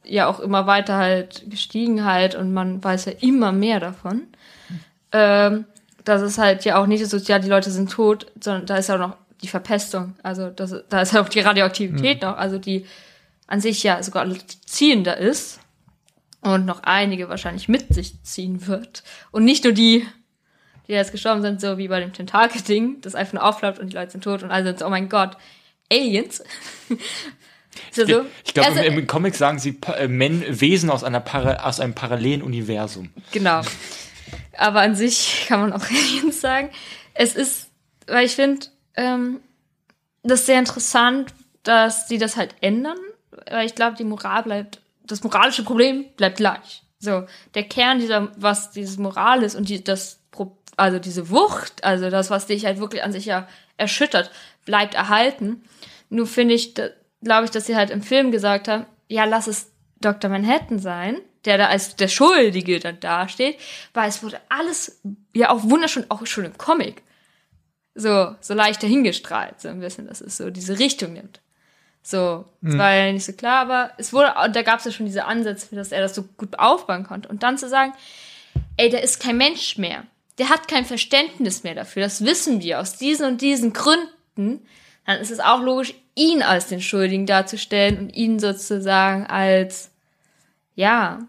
ja auch immer weiter halt gestiegen halt und man weiß ja immer mehr davon. Ähm, das ist halt ja auch nicht so, ja, die Leute sind tot, sondern da ist ja auch noch die Verpestung. Also das, da ist ja auch die Radioaktivität noch, also die an sich ja sogar ziehender ist und noch einige wahrscheinlich mit sich ziehen wird. Und nicht nur die, die jetzt gestorben sind, so wie bei dem Tentakel-Ding, das einfach nur aufklappt und die Leute sind tot und alle sind so, oh mein Gott, Aliens. ist ja so. Ich glaube, Also, im, im Comic sagen sie äh, Men Wesen aus, einer Para aus einem parallelen Universum. Genau. Aber an sich kann man auch Aliens sagen. Es ist, weil ich finde, ähm, das ist sehr interessant, dass sie das halt ändern, weil ich glaube, die Moral bleibt, das moralische Problem bleibt gleich. So, der Kern dieser, was dieses Moral ist und die, das, also diese Wucht, also das, was dich halt wirklich an sich ja erschüttert, bleibt erhalten. Nur finde ich, da, glaube ich, dass sie halt im Film gesagt haben, ja, lass es Dr. Manhattan sein, der da als der Schuldige dann dasteht, weil es wurde alles ja auch wunderschön, auch schon im Comic, so, so leicht dahingestrahlt, so ein bisschen, dass es so diese Richtung nimmt. So, es war ja nicht so klar, aber es wurde, und da gab es ja schon diese Ansätze, dass er das so gut aufbauen konnte. Und dann zu sagen, ey, der ist kein Mensch mehr. Der hat kein Verständnis mehr dafür. Das wissen wir aus diesen und diesen Gründen. Dann ist es auch logisch, ihn als den Schuldigen darzustellen und ihn sozusagen als, ja,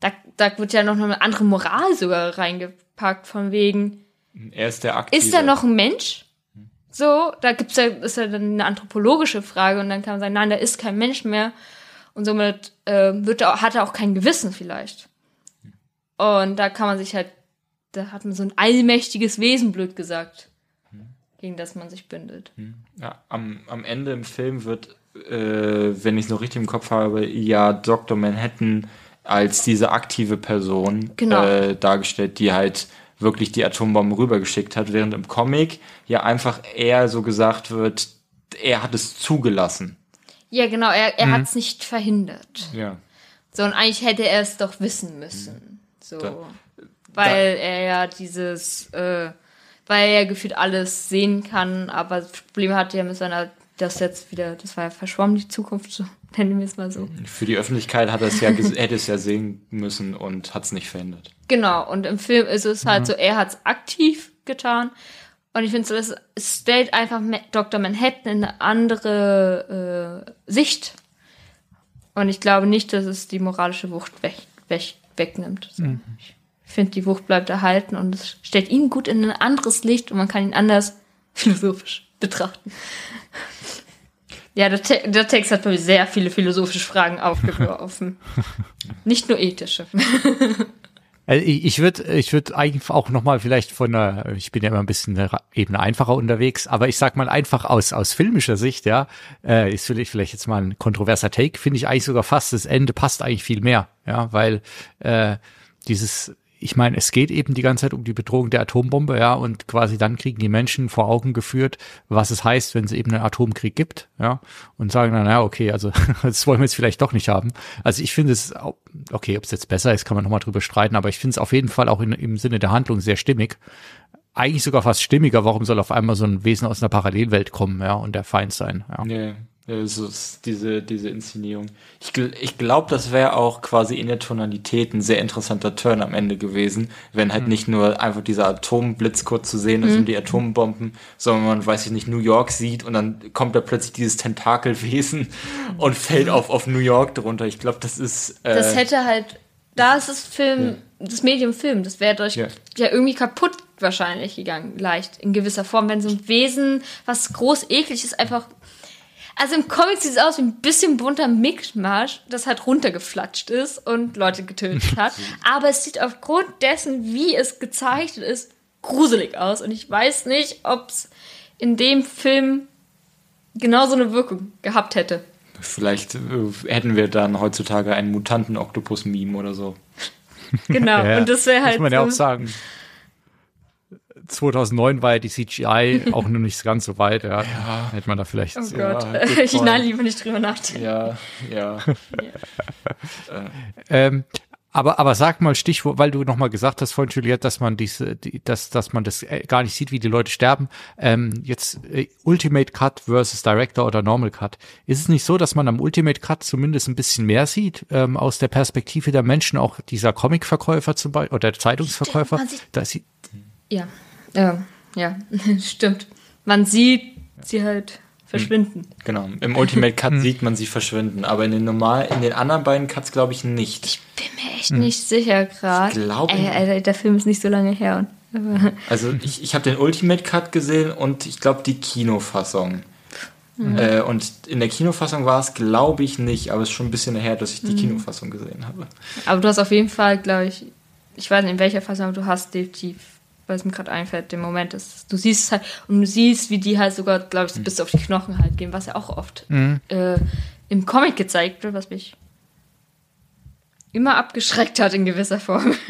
da, da wird ja noch eine andere Moral sogar reingepackt, von wegen, Er ist der Aktive. ist er noch ein Mensch? So, da gibt's ja, ist ja dann eine anthropologische Frage und dann kann man sagen, nein, der ist kein Mensch mehr und somit äh, wird er, hat er auch kein Gewissen vielleicht. Und da kann man sich halt, da hat man so ein allmächtiges Wesen, blöd gesagt, gegen das man sich bündelt. Ja, am, am Ende im Film wird, äh, wenn ich es noch richtig im Kopf habe, ja Dr. Manhattan als diese aktive Person Genau. äh, dargestellt, die halt wirklich die Atombomben rübergeschickt hat, während im Comic ja einfach eher so gesagt wird, er hat es zugelassen. Ja, genau, er, er hat's nicht verhindert. Ja. So, und eigentlich hätte er es doch wissen müssen. So. Da- weil er ja dieses, äh, weil er ja gefühlt alles sehen kann, aber das Problem hatte ja mit seiner, das jetzt wieder, das war ja verschwommen, die Zukunft, so nennen wir es mal so. Für die Öffentlichkeit hat es ja, hätte es ja sehen müssen und hat es nicht verhindert. Genau, und im Film ist es halt so, er hat's aktiv getan. Und ich finde so, das es stellt einfach Dr. Manhattan in eine andere äh, Sicht. Und ich glaube nicht, dass es die moralische Wucht weg, weg, wegnimmt. So. Ich finde, die Wucht bleibt erhalten und es stellt ihn gut in ein anderes Licht und man kann ihn anders philosophisch betrachten. Ja, der, Te der Text hat bei mir sehr viele philosophische Fragen aufgeworfen. Nicht nur ethische. Also ich würde ich würd eigentlich auch noch mal vielleicht von einer, ich bin ja immer ein bisschen eine Ebene einfacher unterwegs, aber ich sag mal einfach aus aus filmischer Sicht, ja, äh, ist vielleicht vielleicht jetzt mal ein kontroverser Take, finde ich eigentlich sogar fast das Ende passt eigentlich viel mehr, ja, weil äh, dieses ich meine, es geht eben die ganze Zeit um die Bedrohung der Atombombe, ja, und quasi dann kriegen die Menschen vor Augen geführt, was es heißt, wenn es eben einen Atomkrieg gibt, ja, und sagen dann, ja, okay, also das wollen wir jetzt vielleicht doch nicht haben. Also ich finde es, okay, ob es jetzt besser ist, kann man nochmal drüber streiten, aber ich finde es auf jeden Fall auch in, im Sinne der Handlung sehr stimmig. Eigentlich sogar fast stimmiger, warum soll auf einmal so ein Wesen aus einer Parallelwelt kommen, ja, und der Feind sein, ja. Nee. So diese, diese Inszenierung. Ich, gl- ich glaube, das wäre auch quasi in der Tonalität ein sehr interessanter Turn am Ende gewesen, wenn halt nicht nur einfach dieser Atomblitz kurz zu sehen ist und die Atombomben, sondern man, weiß ich nicht, New York sieht und dann kommt da plötzlich dieses Tentakelwesen und fällt auf, auf New York drunter. Ich glaube, das ist. Äh, Das hätte halt, da ist das Film, das Medium Film, das wäre durch Ja. ja. irgendwie kaputt wahrscheinlich gegangen, leicht, in gewisser Form, wenn so ein Wesen, was groß eklig ist, einfach. Also im Comic sieht es aus wie ein bisschen bunter Mischmasch, das halt runtergeflatscht ist und Leute getötet hat. Aber es sieht aufgrund dessen, wie es gezeichnet ist, gruselig aus. Und ich weiß nicht, ob es in dem Film genauso eine Wirkung gehabt hätte. Vielleicht äh, hätten wir dann heutzutage einen Mutanten-Oktopus-Meme oder so. Genau. Ja, und das wäre halt. Muss man ja so, auch sagen. 2009 war ja die CGI auch noch nicht ganz so weit. Ja, Hätte man da vielleicht. Oh Ja, Gott, ich nein, lieber nicht drüber nachdenken. Ja, ja. Ähm, aber, aber sag mal Stichwort, weil du nochmal gesagt hast vorhin, Juliette, dass man diese, die, dass, dass man das äh, gar nicht sieht, wie die Leute sterben. Ähm, jetzt äh, Ultimate Cut versus Director oder Normal Cut. Ist es nicht so, dass man am Ultimate Cut zumindest ein bisschen mehr sieht, ähm, aus der Perspektive der Menschen, auch dieser Comic-Verkäufer zum Beispiel, oder Zeitungsverkäufer? man sieht- Da sieht, Ja, ähm, ja, stimmt. Man sieht sie halt verschwinden. Genau. Im Ultimate Cut sieht man sie verschwinden, aber in den normal, in den anderen beiden Cuts glaube ich nicht. Bin mir echt nicht sicher gerade. Ich glaube- Ey, Alter, der Film ist nicht so lange her. Also ich, ich habe den Ultimate Cut gesehen und ich glaube die Kinofassung. Äh, und in der Kinofassung war es, glaube ich, nicht, aber es ist schon ein bisschen her, dass ich die Kinofassung gesehen habe. aber du hast auf jeden Fall, glaube ich, ich weiß nicht in welcher Fassung, aber du hast definitiv, weil es mir gerade einfällt, den Moment, dass du siehst es halt und du siehst, wie die halt sogar, glaube ich, bis auf die Knochen halt gehen, was ja auch oft äh, im Comic gezeigt wird, was mich immer abgeschreckt hat in gewisser Form.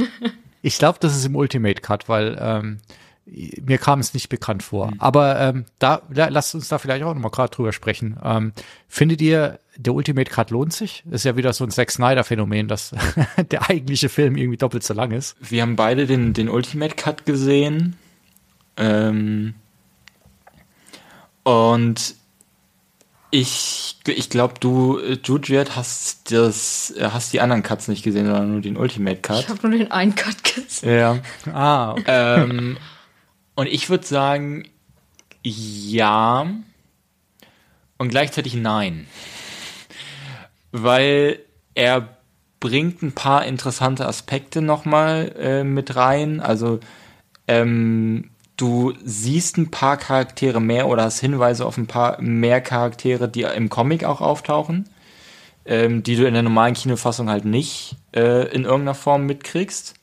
Ich glaube, das ist im Ultimate Cut, weil ähm, mir kam es nicht bekannt vor. Aber ähm, da, da lasst uns da vielleicht auch nochmal gerade drüber sprechen. Ähm, findet ihr, der Ultimate Cut lohnt sich? Ist ja wieder so ein Zack Snyder-Phänomen, dass der eigentliche Film irgendwie doppelt so lang ist. Wir haben beide den, den Ultimate Cut gesehen. Ähm, und ich, ich glaube, du, Juliet, hast das, äh, hast die anderen Cuts nicht gesehen, sondern nur den Ultimate Cut. Ich habe nur den einen Cut gesehen. Ja. Ah, okay. ähm, und ich würde sagen, ja und gleichzeitig nein. Weil er bringt ein paar interessante Aspekte nochmal äh, mit rein. Also ähm, du siehst ein paar Charaktere mehr oder hast Hinweise auf ein paar mehr Charaktere, die im Comic auch auftauchen, ähm, die du in der normalen Kinofassung halt nicht äh, in irgendeiner Form mitkriegst.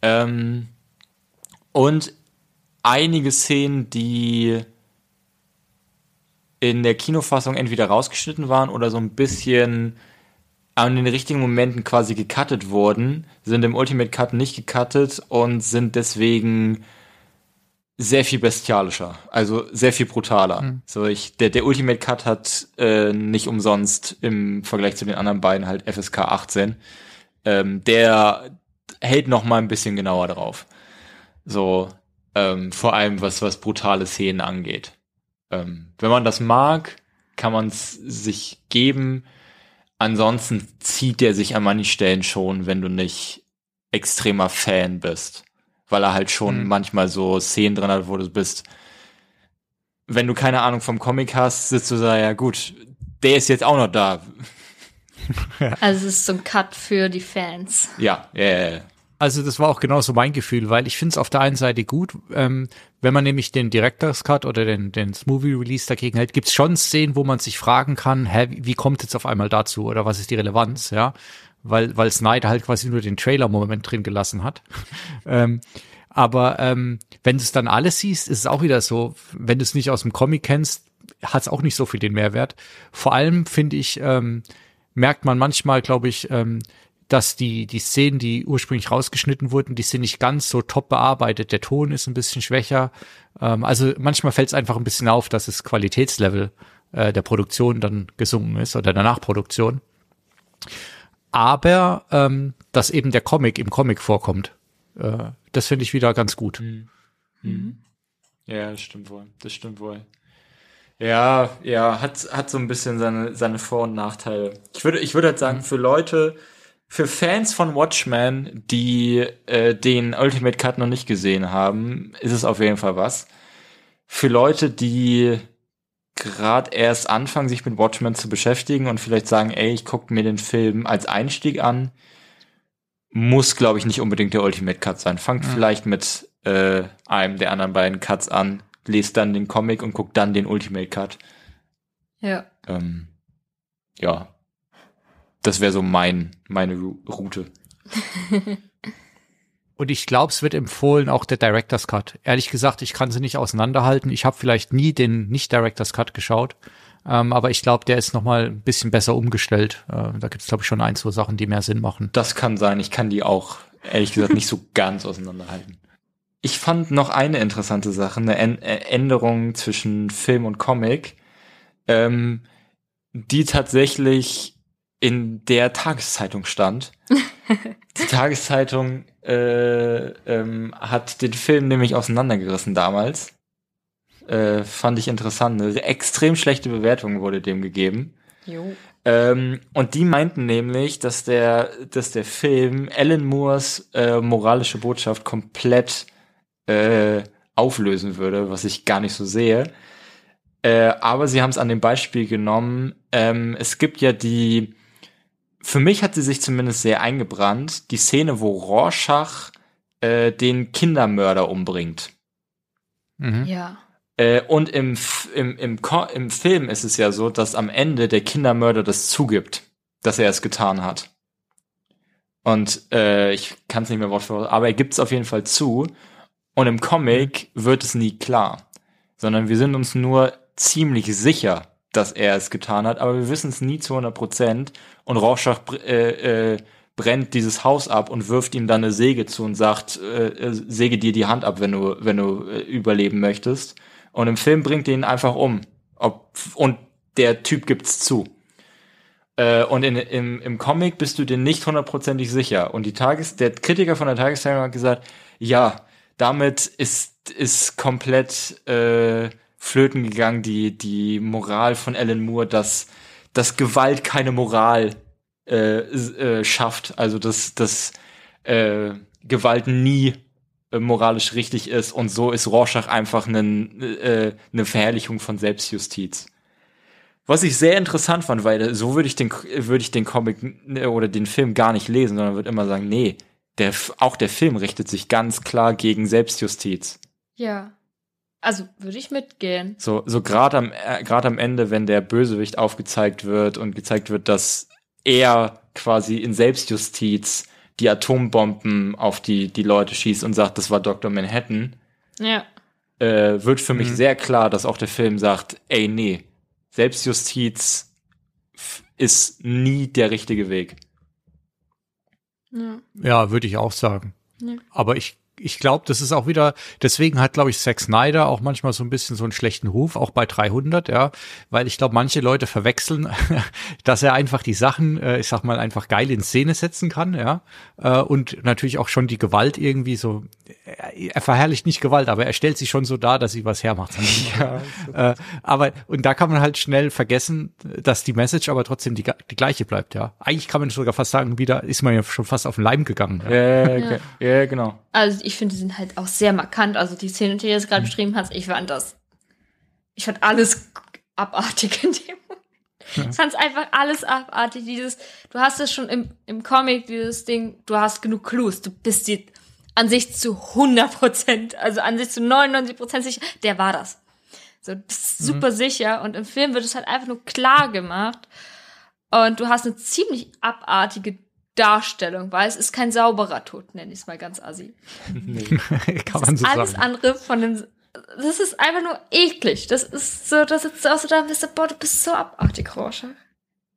Ähm, und einige Szenen, die in der Kinofassung entweder rausgeschnitten waren oder so ein bisschen an den richtigen Momenten quasi gecuttet wurden, sind im Ultimate Cut nicht gecuttet und sind deswegen sehr viel bestialischer, also sehr viel brutaler. So ich, der, der Ultimate Cut hat äh, nicht umsonst im Vergleich zu den anderen beiden halt FSK 18. Ähm, der hält noch mal ein bisschen genauer drauf. So ähm, vor allem was was brutale Szenen angeht. Ähm, wenn man das mag, kann man es sich geben. Ansonsten zieht der sich an manchen Stellen schon, wenn du nicht extremer Fan bist. Weil er halt schon Mhm. manchmal so Szenen drin hat, wo du bist. Wenn du keine Ahnung vom Comic hast, sitzt du da, ja gut, der ist jetzt auch noch da. Also es ist so ein Cut für die Fans. Ja, ja, ja, ja. Also das war auch genauso mein Gefühl, weil ich finde es auf der einen Seite gut, ähm, wenn man nämlich den Director's Cut oder den, den Movie Release dagegen hält, gibt es schon Szenen, wo man sich fragen kann, hä, wie, kommt jetzt auf einmal dazu oder was ist die Relevanz, ja? Weil, weil Snyder halt quasi nur den Trailer-Moment drin gelassen hat. ähm, aber ähm, wenn du es dann alles siehst, ist es auch wieder so, wenn du es nicht aus dem Comic kennst, hat es auch nicht so viel den Mehrwert. Vor allem finde ich, ähm, merkt man manchmal, glaube ich, ähm, dass die, die Szenen, die ursprünglich rausgeschnitten wurden, die sind nicht ganz so top bearbeitet. Der Ton ist ein bisschen schwächer. Ähm, also manchmal fällt es einfach ein bisschen auf, dass das Qualitätslevel äh, der Produktion dann gesunken ist oder der Nachproduktion. Aber ähm, dass eben der Comic im Comic vorkommt, äh, das finde ich wieder ganz gut. Ja, das stimmt wohl. Das stimmt wohl. Ja, ja, hat, hat so ein bisschen seine, seine Vor- und Nachteile. Ich würde, ich würde halt sagen, für Leute, für Fans von Watchmen, die äh, den Ultimate Cut noch nicht gesehen haben, ist es auf jeden Fall was. Für Leute, die gerade erst anfangen, sich mit Watchmen zu beschäftigen und vielleicht sagen, ey, ich gucke mir den Film als Einstieg an, muss, glaube ich, nicht unbedingt der Ultimate Cut sein. Fangt vielleicht mit äh, einem der anderen beiden Cuts an, lest dann den Comic und guckt dann den Ultimate Cut. Ja. Ähm, ja, das wäre so mein meine Route. Und ich glaube, es wird empfohlen, auch der Director's Cut. Ehrlich gesagt, ich kann sie nicht auseinanderhalten. Ich habe vielleicht nie den Nicht-Director's Cut geschaut. Ähm, aber ich glaube, der ist noch mal ein bisschen besser umgestellt. Äh, da gibt es, glaube ich, schon ein, zwei Sachen, die mehr Sinn machen. Das kann sein. Ich kann die auch ehrlich gesagt nicht so ganz auseinanderhalten. Ich fand noch eine interessante Sache, eine äh, Änderung zwischen Film und Comic, ähm, die tatsächlich in der Tageszeitung stand. Die Tageszeitung äh, ähm, hat den Film nämlich auseinandergerissen damals. Äh, fand ich interessant. Eine extrem schlechte Bewertung wurde dem gegeben. Jo. Ähm, und die meinten nämlich, dass der, dass der Film Alan Moores äh, moralische Botschaft komplett äh, auflösen würde, was ich gar nicht so sehe. Äh, aber sie haben es an dem Beispiel genommen. Ähm, es gibt ja die, für mich hat sie sich zumindest sehr eingebrannt, die Szene, wo Rorschach äh, den Kindermörder umbringt. Mhm. Ja. Äh, und im, im, im, im Film ist es ja so, dass am Ende der Kindermörder das zugibt, dass er es getan hat. Und äh, ich kann es nicht mehr Wort für Wort, aber er gibt es auf jeden Fall zu. Und im Comic wird es nie klar, sondern wir sind uns nur ziemlich sicher, dass er es getan hat, aber wir wissen es nie zu 100 Prozent. Und Rorschach äh, äh, brennt dieses Haus ab und wirft ihm dann eine Säge zu und sagt, äh, äh, säge dir die Hand ab, wenn du, wenn du äh, überleben möchtest. Und im Film bringt ihn einfach um. Ob, und der Typ gibt's zu. Äh, und in, im, im Comic bist du dir nicht hundertprozentig sicher. Und die Tages, der Kritiker von der Tageszeitung hat gesagt, ja, damit ist, ist komplett äh, flöten gegangen, die, die Moral von Alan Moore, dass, dass Gewalt keine Moral äh, äh, schafft. Also dass, dass äh, Gewalt nie äh, moralisch richtig ist und so ist Rorschach einfach einen, äh, eine Verherrlichung von Selbstjustiz. Was ich sehr interessant fand, weil so würde ich den würde ich den Comic äh, oder den Film gar nicht lesen, sondern würde immer sagen, nee, der auch der Film richtet sich ganz klar gegen Selbstjustiz. Ja. Also würde ich mitgehen. So so gerade am äh, gerade am Ende, wenn der Bösewicht aufgezeigt wird und gezeigt wird, dass er quasi in Selbstjustiz die Atombomben auf die die Leute schießt und sagt, das war Dr. Manhattan, Ja. äh, wird für mich Mhm. sehr klar, dass auch der Film sagt, ey, nee, Selbstjustiz ist nie der richtige Weg. Ja. Ja, würde ich auch sagen. Ja. Aber ich, ich glaube, das ist auch wieder, deswegen hat, glaube ich, Zack Snyder auch manchmal so ein bisschen so einen schlechten Ruf, auch bei 300, ja, weil ich glaube, manche Leute verwechseln, dass er einfach die Sachen, äh, ich sag mal, einfach geil in Szene setzen kann, ja, äh, und natürlich auch schon die Gewalt irgendwie so, er, er verherrlicht nicht Gewalt, aber er stellt sich schon so dar, dass sie was hermacht. Ja. Äh, aber, und da kann man halt schnell vergessen, dass die Message aber trotzdem die, die gleiche bleibt, ja. Eigentlich kann man sogar fast sagen, wieder ist man ja schon fast auf den Leim gegangen. Ja. Äh, ge- ja, genau. Also ich finde, die sind halt auch sehr markant. Also die Szene, die du jetzt gerade beschrieben hast, ich fand das. Ich fand alles abartig in dem Moment. Ich fand einfach alles abartig. Dieses, du hast es schon im, im Comic, dieses Ding, du hast genug Clues. Du bist dir an sich zu 100 Prozent, also an sich zu 99 Prozent sicher, der war das. So, du bist super sicher. Und im Film wird es halt einfach nur klar gemacht. Und du hast eine ziemlich abartige Darstellung, weil es ist kein sauberer Tod, nenne ich es mal ganz assi. kann man so Alles sagen. andere von dem. Das ist einfach nur eklig. Das ist so, das sitzt auch so da und bist du, boah, du bist so abartig, Rorschach.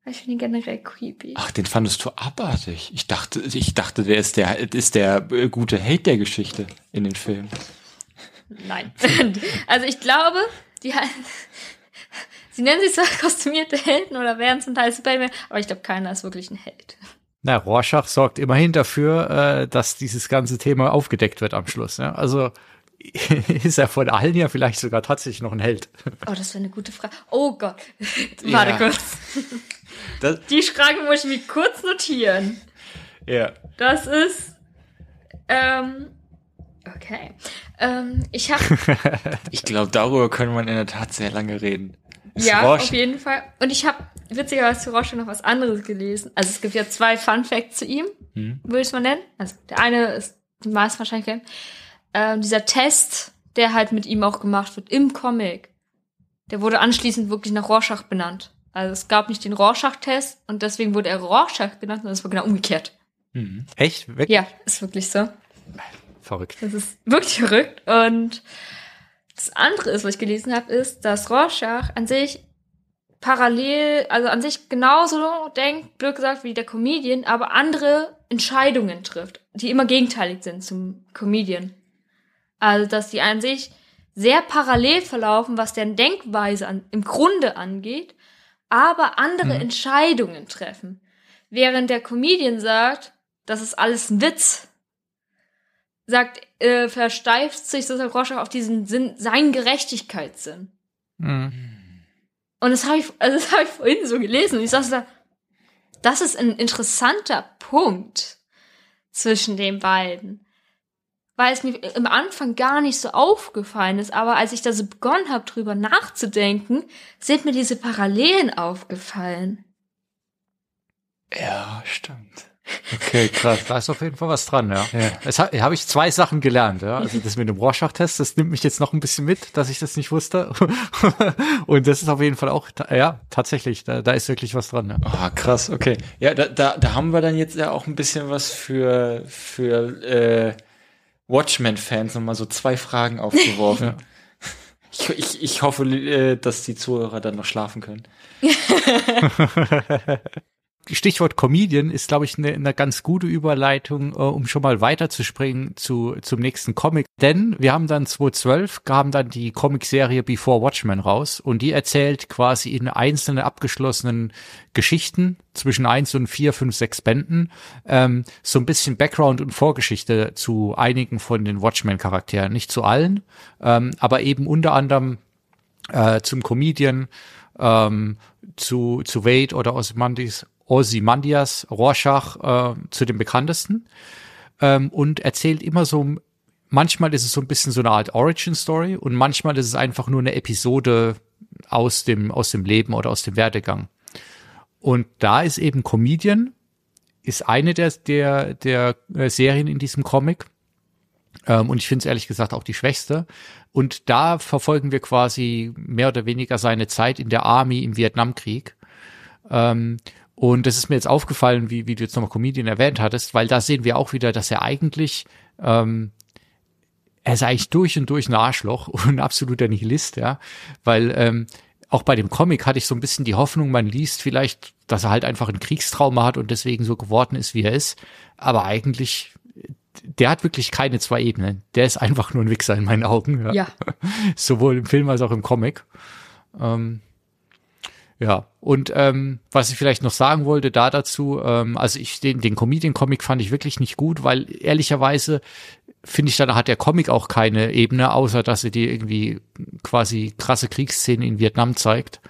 Ich finde ihn generell creepy. Ach, den fandest du abartig. Ich dachte, ich dachte, der ist der ist der äh, gute Held der Geschichte in den Filmen. Nein. also ich glaube, die Sie nennen sich zwar kostümierte Helden oder wären zum Teil Superman, aber ich glaube, keiner ist wirklich ein Held. Na, Rorschach sorgt immerhin dafür, äh, dass dieses ganze Thema aufgedeckt wird am Schluss. Ja? Also ist er von allen ja vielleicht sogar tatsächlich noch ein Held. Oh, das wäre eine gute Frage. Oh Gott. Warte Ja. kurz. Das, Die Frage muss ich mir kurz notieren. ja. Das ist. Ähm. Okay. Ähm, ich habe Ich glaube, darüber könnte man in der Tat sehr lange reden. Ja, auf jeden Fall. Und ich habe witzigerweise zu Roche noch was anderes gelesen. Also es gibt ja zwei Fun Facts zu ihm, Hm. würde ich es mal nennen. Also der eine ist die meisten wahrscheinlich kennen. Ähm, dieser Test, der halt mit ihm auch gemacht wird im Comic, der wurde anschließend wirklich nach Rorschach benannt. Also es gab nicht den Rorschach-Test und deswegen wurde er Rorschach genannt und das war genau umgekehrt. Mhm. Echt? Weg? Ja, ist wirklich so. Verrückt. Das ist wirklich verrückt. Und das andere ist, was ich gelesen habe, ist, dass Rorschach an sich parallel, also an sich genauso denkt, blöd gesagt, wie der Comedian, aber andere Entscheidungen trifft, die immer gegenteilig sind zum Comedian. Also, dass die an sich sehr parallel verlaufen, was deren Denkweise an, im Grunde angeht, aber andere Mhm. Entscheidungen treffen. Während der Comedian sagt, das ist alles ein Witz, sagt, äh, versteift sich sozusagen Rorschach auf diesen Sinn, seinen Gerechtigkeitssinn. Mhm. Und das habe ich, also das habe ich vorhin so gelesen und ich saß da, das ist ein interessanter Punkt zwischen den beiden. Weil es mir im Anfang gar nicht so aufgefallen ist, aber als ich da so begonnen habe, drüber nachzudenken, sind mir diese Parallelen aufgefallen. Ja, stimmt. Okay, krass. Da ist auf jeden Fall was dran, ja. ja. Es ha- habe ich zwei Sachen gelernt, ja. Also das mit dem Rorschach-Test, das nimmt mich jetzt noch ein bisschen mit, dass ich das nicht wusste. Und das ist auf jeden Fall auch, ja, tatsächlich, da, da ist wirklich was dran, ja. Ah, krass, okay. Ja, da, da, da haben wir dann jetzt ja auch ein bisschen was für, für äh, Watchmen-Fans nochmal so zwei Fragen aufgeworfen. ich, ich, ich hoffe, äh, dass die Zuhörer dann noch schlafen können. Stichwort Comedian ist, glaube ich, eine eine ganz gute Überleitung, äh, um schon mal weiterzuspringen zu, zum nächsten Comic. Denn wir haben dann 2012, kam dann die Comicserie Before Watchmen raus und die erzählt quasi in einzelnen abgeschlossenen Geschichten zwischen eins und vier, fünf, sechs Bänden ähm, so ein bisschen Background und Vorgeschichte zu einigen von den Watchmen-Charakteren. Nicht zu allen, ähm, aber eben unter anderem äh, zum Comedian, ähm, zu, zu Wade oder Ozymandias, Ozymandias Rorschach äh, zu den bekanntesten ähm, und erzählt immer so, manchmal ist es so ein bisschen so eine Art Origin-Story und manchmal ist es einfach nur eine Episode aus dem, aus dem Leben oder aus dem Werdegang. Und da ist eben Comedian, ist eine der, der, der äh, Serien in diesem Comic. Ähm, und ich finde es ehrlich gesagt auch die schwächste. Und da verfolgen wir quasi mehr oder weniger seine Zeit in der Army im Vietnamkrieg. Ähm, und das ist mir jetzt aufgefallen, wie, wie du jetzt nochmal Comedian erwähnt hattest, weil da sehen wir auch wieder, dass er eigentlich, ähm, er ist eigentlich durch und durch ein Arschloch und ein absoluter Nihilist, ja. Weil ähm, auch bei dem Comic hatte ich so ein bisschen die Hoffnung, man liest vielleicht, dass er halt einfach ein Kriegstrauma hat und deswegen so geworden ist, wie er ist. Aber eigentlich, der hat wirklich keine zwei Ebenen. Der ist einfach nur ein Wichser in meinen Augen. Ja. Ja. Sowohl im Film als auch im Comic. Ähm, ja, und ähm, was ich vielleicht noch sagen wollte da dazu, ähm, also ich den, den Comedian-Comic fand ich wirklich nicht gut, weil ehrlicherweise finde ich, dann hat der Comic auch keine Ebene, außer dass er dir irgendwie quasi krasse Kriegsszenen in Vietnam zeigt.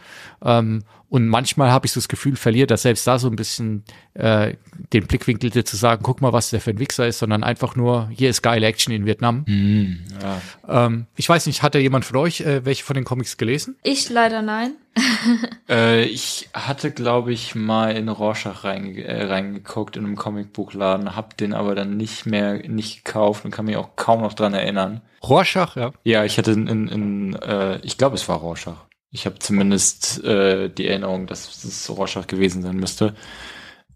Ähm, und manchmal habe ich so das Gefühl, verliert er selbst da so ein bisschen äh, den Blickwinkel dir zu sagen, guck mal, was der für ein Wichser ist, sondern einfach nur, hier ist geile Action in Vietnam. Hm, ja. Ähm, ich weiß nicht, hat da jemand von euch äh, welche von den Comics gelesen? Ich leider nein. Äh, ich hatte, glaube ich, mal in Rorschach reinge äh, reingeguckt in einem Comicbuchladen, hab den aber dann nicht mehr nicht gekauft und kann mich auch kaum noch dran erinnern. Rorschach, ja. Ja, ich hatte in, in, in äh, ich glaube, es war Rorschach. Ich habe zumindest äh, die Erinnerung, dass es Rorschach gewesen sein müsste.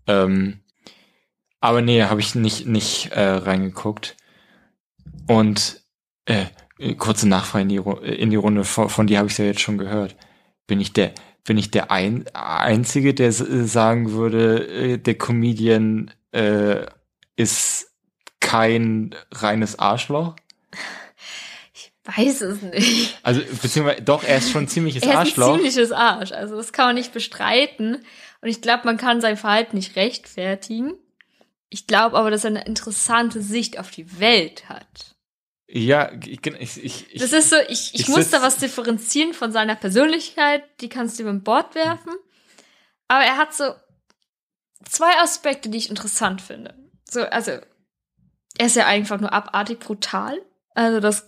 Ähm, aber nee, habe ich nicht nicht äh, reingeguckt. Und äh, kurze Nachfrage in die, in die Runde, von, von dir habe ich ja jetzt schon gehört. Bin ich der bin ich der ein, einzige, der sagen würde, äh, der Comedian äh, ist kein reines Arschloch? Weiß es nicht. Also, beziehungsweise, doch, er ist schon ein ziemliches Er ist ein Arschloch. ziemliches Arsch. Also das kann man nicht bestreiten. Und ich glaube, man kann sein Verhalten nicht rechtfertigen. Ich glaube aber, dass er eine interessante Sicht auf die Welt hat. Ja, ich, ich, ich, Das ist so, ich, ich, ich muss da was differenzieren von seiner Persönlichkeit, die kannst du über Bord werfen. Aber er hat so zwei Aspekte, die ich interessant finde. So, also, er ist ja einfach nur abartig brutal. Also, das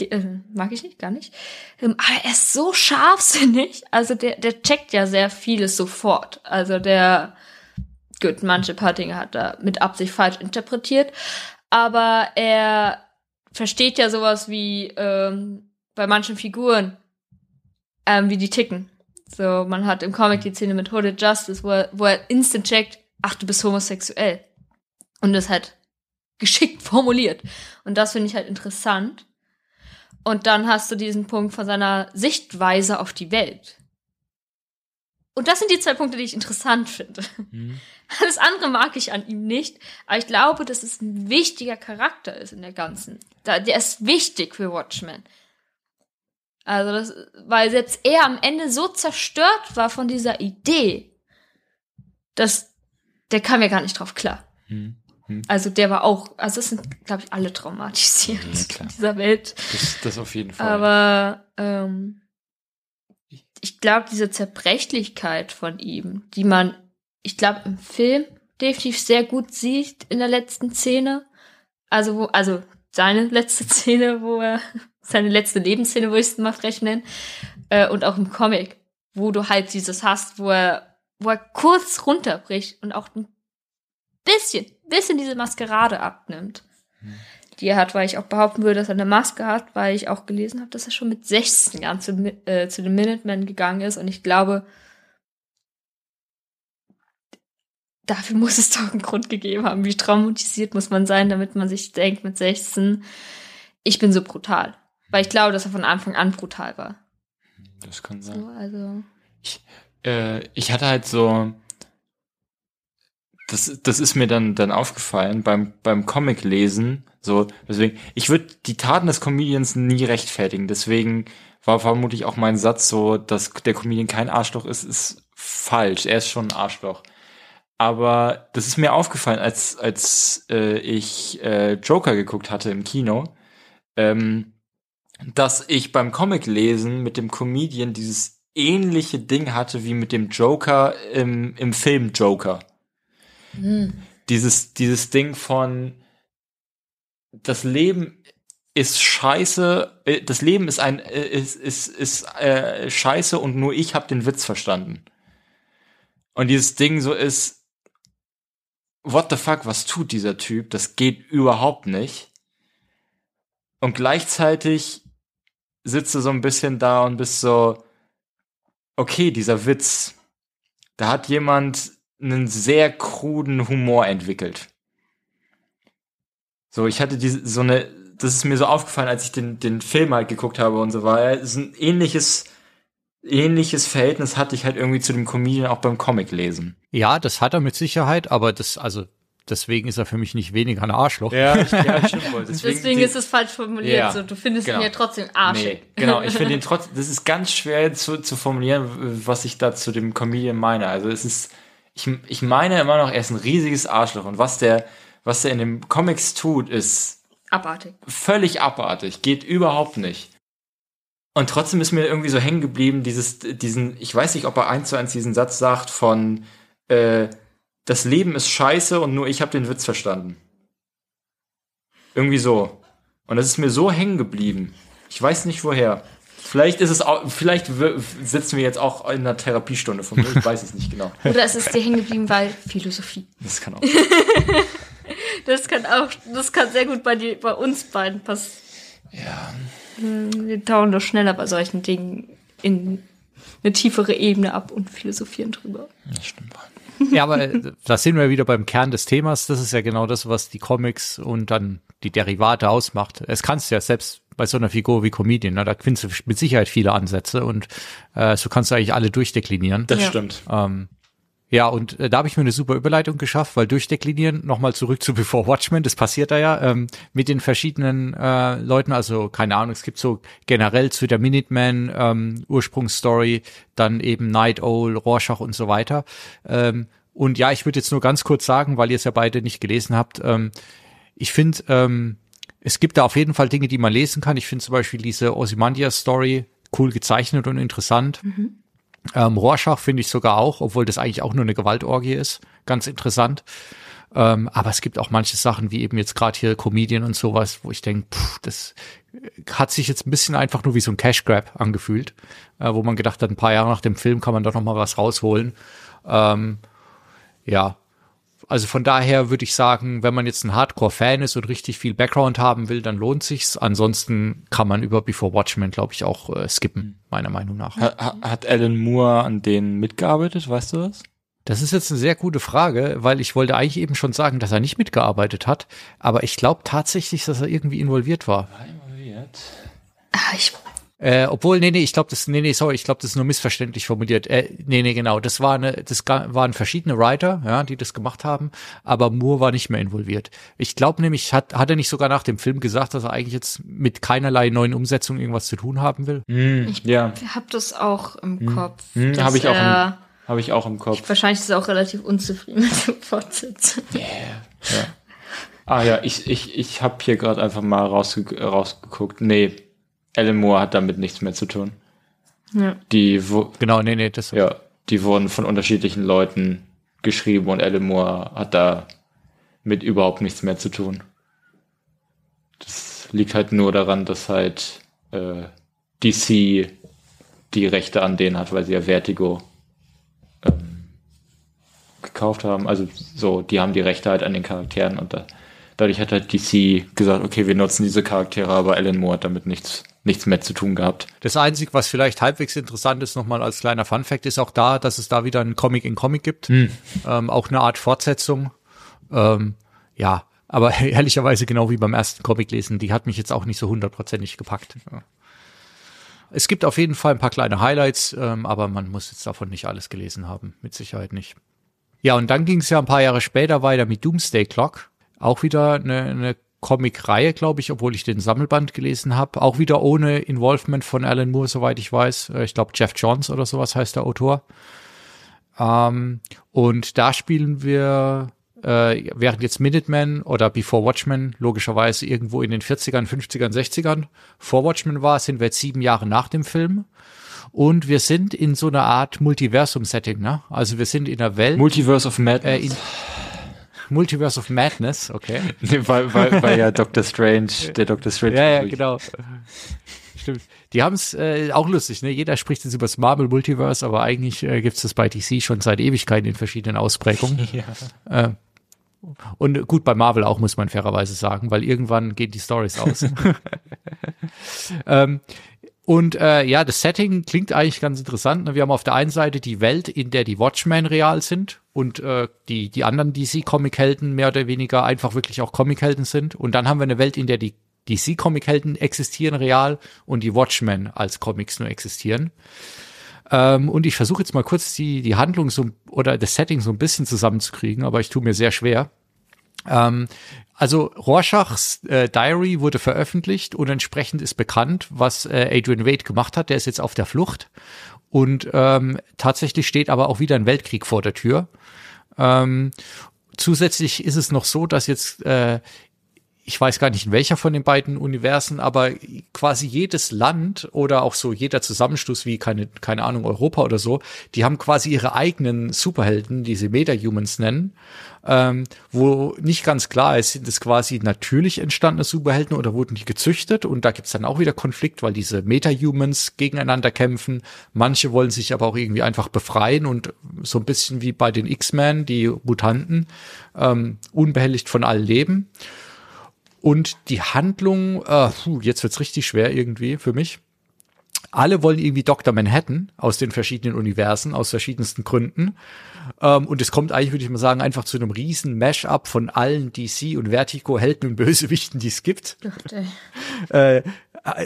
äh, mag ich nicht, gar nicht. Ähm, Aber er ist so scharfsinnig. Also, der, der checkt ja sehr vieles sofort. Also, der, gut, manche paar Dinge hat er mit Absicht falsch interpretiert. Aber er versteht ja sowas wie ähm, bei manchen Figuren, ähm, wie die ticken. So, man hat im Comic die Szene mit Hooded Justice, wo er, wo er instant checkt, ach, du bist homosexuell. Und das halt geschickt formuliert. Und das finde ich halt interessant. Und dann hast du diesen Punkt von seiner Sichtweise auf die Welt. Und das sind die zwei Punkte, die ich interessant finde. Hm. Alles andere mag ich an ihm nicht, aber ich glaube, dass es ein wichtiger Charakter ist in der ganzen. Der ist wichtig für Watchmen. Also das, weil selbst er am Ende so zerstört war von dieser Idee, dass der kam ja gar nicht drauf klar. Hm. Also der war auch, also es sind, glaube ich, alle traumatisiert Ja, in dieser Welt. Das, das auf jeden Fall. Aber ähm, ich glaube, diese Zerbrechlichkeit von ihm, die man, ich glaube, im Film definitiv sehr gut sieht in der letzten Szene. Also, wo, also seine letzte Szene, wo er, seine letzte Lebensszene, wo ich es mal frech nenne, äh, und auch im Comic, wo du halt dieses hast, wo er, wo er kurz runterbricht und auch ein bisschen, bisschen diese Maskerade abnimmt die er hat, weil ich auch behaupten würde, dass er eine Maske hat, weil ich auch gelesen habe, dass er schon mit 16 Jahren zu, äh, zu den Minutemen gegangen ist. Und ich glaube, dafür muss es doch einen Grund gegeben haben. Wie traumatisiert muss man sein, damit man sich denkt mit 16, ich bin so brutal. Weil ich glaube, dass er von Anfang an brutal war. das kann sein. So, also. äh, ich hatte halt so, das, das ist mir dann, dann aufgefallen beim, beim Comic lesen, so, deswegen, ich würde die Taten des Comedians nie rechtfertigen, deswegen war vermutlich auch mein Satz so, dass der Comedian kein Arschloch ist, ist falsch, er ist schon ein Arschloch. Aber das ist mir aufgefallen, als, als äh, ich äh, Joker geguckt hatte im Kino, ähm, dass ich beim Comic lesen mit dem Comedian dieses ähnliche Ding hatte wie mit dem Joker im, im Film Joker. Dieses, dieses Ding von das Leben ist scheiße, äh, das Leben ist ein äh, ist ist, ist äh, scheiße und nur ich habe den Witz verstanden. Und dieses Ding so ist what the fuck, was tut dieser Typ? Das geht überhaupt nicht. Und gleichzeitig sitzt du so ein bisschen da und bist so, okay, dieser Witz, da hat jemand einen sehr kruden Humor entwickelt. So, ich hatte diese, so eine, das ist mir so aufgefallen, als ich den, den Film halt geguckt habe und so weiter. Es ist ein ähnliches, ähnliches Verhältnis hatte ich halt irgendwie zu dem Comedian auch beim Comic lesen. Ja, das hat er mit Sicherheit, aber das, also deswegen ist er für mich nicht weniger ein Arschloch. Ja, ja stimmt wohl. Deswegen, die- ist es falsch formuliert. Ja, so, du findest genau. ihn ja trotzdem arschig. Nee, genau, ich finde ihn trotzdem, das ist ganz schwer zu, zu formulieren, was ich da zu dem Comedian meine. Also es ist, ich, ich meine immer noch, er ist ein riesiges Arschloch und was der, was der in den Comics tut, ist Abartig. völlig abartig, geht überhaupt nicht. Und trotzdem ist mir irgendwie so hängen geblieben, dieses, diesen, ich weiß nicht, ob er eins zu eins diesen Satz sagt von, äh, das Leben ist scheiße und nur ich habe den Witz verstanden. Irgendwie so. Und das ist mir so hängen geblieben. Ich weiß nicht woher. Vielleicht ist es auch, vielleicht w- sitzen wir jetzt auch in einer Therapiestunde von mir, ich weiß es nicht genau. Oder es ist dir hängen geblieben, weil Philosophie. Das kann auch. Das kann auch, das kann sehr gut bei, die, bei uns beiden passieren. Ja. Wir tauchen doch schneller bei solchen Dingen in eine tiefere Ebene ab und philosophieren drüber. Das stimmt. Ja, aber äh, da sind wir wieder beim Kern des Themas. Das ist ja genau das, was die Comics und dann die Derivate ausmacht. Es kannst du ja selbst bei so einer Figur wie Comedian, ne, da findest du mit Sicherheit viele Ansätze und äh, so kannst du eigentlich alle durchdeklinieren. Das Ja. stimmt. Ähm, ja, und äh, da habe ich mir eine super Überleitung geschafft, weil durchdeklinieren, nochmal zurück zu Before Watchmen, das passiert da ja, ähm, mit den verschiedenen äh, Leuten, also keine Ahnung, es gibt so generell zu der Minuteman ähm, Ursprungsstory, dann eben Night Owl, Rorschach und so weiter. Ähm, und ja, ich würde jetzt nur ganz kurz sagen, weil ihr es ja beide nicht gelesen habt, ähm, ich finde, ähm, es gibt da auf jeden Fall Dinge, die man lesen kann. Ich finde zum Beispiel diese Ozymandias-Story cool gezeichnet und interessant. Ähm, Rorschach finde ich sogar auch, obwohl das eigentlich auch nur eine Gewaltorgie ist, ganz interessant. Ähm, aber es gibt auch manche Sachen, wie eben jetzt gerade hier Comedian und sowas, wo ich denke, das hat sich jetzt ein bisschen einfach nur wie so ein Cash Grab angefühlt, äh, wo man gedacht hat, ein paar Jahre nach dem Film kann man doch noch mal was rausholen. Ähm, ja, also von daher würde ich sagen, wenn man jetzt ein Hardcore-Fan ist und richtig viel Background haben will, dann lohnt sich's. Ansonsten kann man über Before Watchmen, glaube ich, auch äh, skippen, meiner Meinung nach. Hat, hat Alan Moore an denen mitgearbeitet, weißt du das? Das ist jetzt eine sehr gute Frage, weil ich wollte eigentlich eben schon sagen, dass er nicht mitgearbeitet hat, aber ich glaube tatsächlich, dass er irgendwie involviert war. Ah, ich, Äh, obwohl, nee, nee, ich glaube, das, nee, nee, sorry, ich glaube, das ist nur missverständlich formuliert. Äh, nee, nee, genau, das war eine, das waren verschiedene Writer, ja, die das gemacht haben, aber Moore war nicht mehr involviert. Ich glaube nämlich, hat, hat er nicht sogar nach dem Film gesagt, dass er eigentlich jetzt mit keinerlei neuen Umsetzungen irgendwas zu tun haben will? Hm, ja, hab das auch im Kopf. hm, dass habe ich auch im, habe ich auch im Kopf. Wahrscheinlich ist er auch relativ unzufrieden mit dem Fortsetzung. Ah ja, ich, ich, ich habe hier gerade einfach mal rausge rausgeguckt. Nee, Alan Moore hat damit nichts mehr zu tun. Ja. Die, wo, Genau, nee, nee, das, ja, die wurden von unterschiedlichen Leuten geschrieben und Alan Moore hat da mit überhaupt nichts mehr zu tun. Das liegt halt nur daran, dass halt äh, DC die Rechte an denen hat, weil sie ja Vertigo ähm, gekauft haben. Also so, die haben die Rechte halt an den Charakteren und da, dadurch hat halt DC gesagt, okay, wir nutzen diese Charaktere, aber Alan Moore hat damit nichts, nichts mehr zu tun gehabt. Das Einzige, was vielleicht halbwegs interessant ist, nochmal als kleiner Funfact, ist auch da, dass es da wieder einen Comic in Comic gibt. Ähm, auch eine Art Fortsetzung. Ähm, ja, aber ehrlicherweise genau wie beim ersten Comic lesen, die hat mich jetzt auch nicht so hundertprozentig gepackt. Ja. Es gibt auf jeden Fall ein paar kleine Highlights, ähm, aber man muss jetzt davon nicht alles gelesen haben, mit Sicherheit nicht. Ja, und dann ging es ja ein paar Jahre später weiter mit Doomsday Clock. Auch wieder eine, eine Comic-Reihe, glaube ich, obwohl ich den Sammelband gelesen habe. Auch wieder ohne Involvement von Alan Moore, soweit ich weiß. Äh, Ich glaube, Jeff Johns oder sowas heißt der Autor. Ähm, und da spielen wir, äh, während jetzt Minuteman oder Before Watchmen logischerweise irgendwo in den 40ern, 50ern, 60ern vor Watchmen war, sind wir jetzt sieben Jahre nach dem Film. Und wir sind in so einer Art Multiversum-Setting, ne? Also wir sind in einer Welt. Multiverse of Madness. äh, Multiverse of Madness, okay. Nee, weil, weil, weil ja Doctor Strange, der Doctor Strange. Ja, ja, genau. Stimmt. Die haben es äh, auch lustig, ne? Jeder spricht jetzt über das Marvel Multiverse, aber eigentlich äh, gibt es das bei DC schon seit Ewigkeiten in verschiedenen Ausprägungen. Ja. Äh, und gut, bei Marvel auch, muss man fairerweise sagen, weil irgendwann gehen die Stories aus. ähm, und äh, ja, das Setting klingt eigentlich ganz interessant. ne? Wir haben auf der einen Seite die Welt, in der die Watchmen real sind und äh, die, die anderen DC-Comic-Helden mehr oder weniger einfach wirklich auch Comic-Helden sind. Und dann haben wir eine Welt, in der die DC-Comic-Helden existieren real und die Watchmen als Comics nur existieren. Ähm, und ich versuche jetzt mal kurz die, die Handlung so oder das Setting so ein bisschen zusammenzukriegen, aber ich tue mir sehr schwer. Ähm, also Rorschachs äh, Diary wurde veröffentlicht und entsprechend ist bekannt, was äh, Adrian Wade gemacht hat. Der ist jetzt auf der Flucht und ähm, tatsächlich steht aber auch wieder ein Weltkrieg vor der Tür. Ähm, zusätzlich ist es noch so, dass jetzt äh, ich weiß gar nicht in welcher von den beiden Universen, aber quasi jedes Land oder auch so jeder Zusammenschluss wie keine, keine Ahnung, Europa oder so, die haben quasi ihre eigenen Superhelden, die sie Meta-Humans nennen, ähm, wo nicht ganz klar ist, sind es quasi natürlich entstandene Superhelden oder wurden die gezüchtet und da gibt's dann auch wieder Konflikt, weil diese Meta-Humans gegeneinander kämpfen. Manche wollen sich aber auch irgendwie einfach befreien und so ein bisschen wie bei den X-Men, die Mutanten, ähm, unbehelligt von allen leben. Und die Handlung, äh, puh, jetzt wird's richtig schwer irgendwie für mich. Alle wollen irgendwie Dr. Manhattan aus den verschiedenen Universen, aus verschiedensten Gründen. Ähm, und es kommt eigentlich, würde ich mal sagen, einfach zu einem riesen Mash-up von allen DC und Vertigo Helden und Bösewichten, die es gibt ey. äh,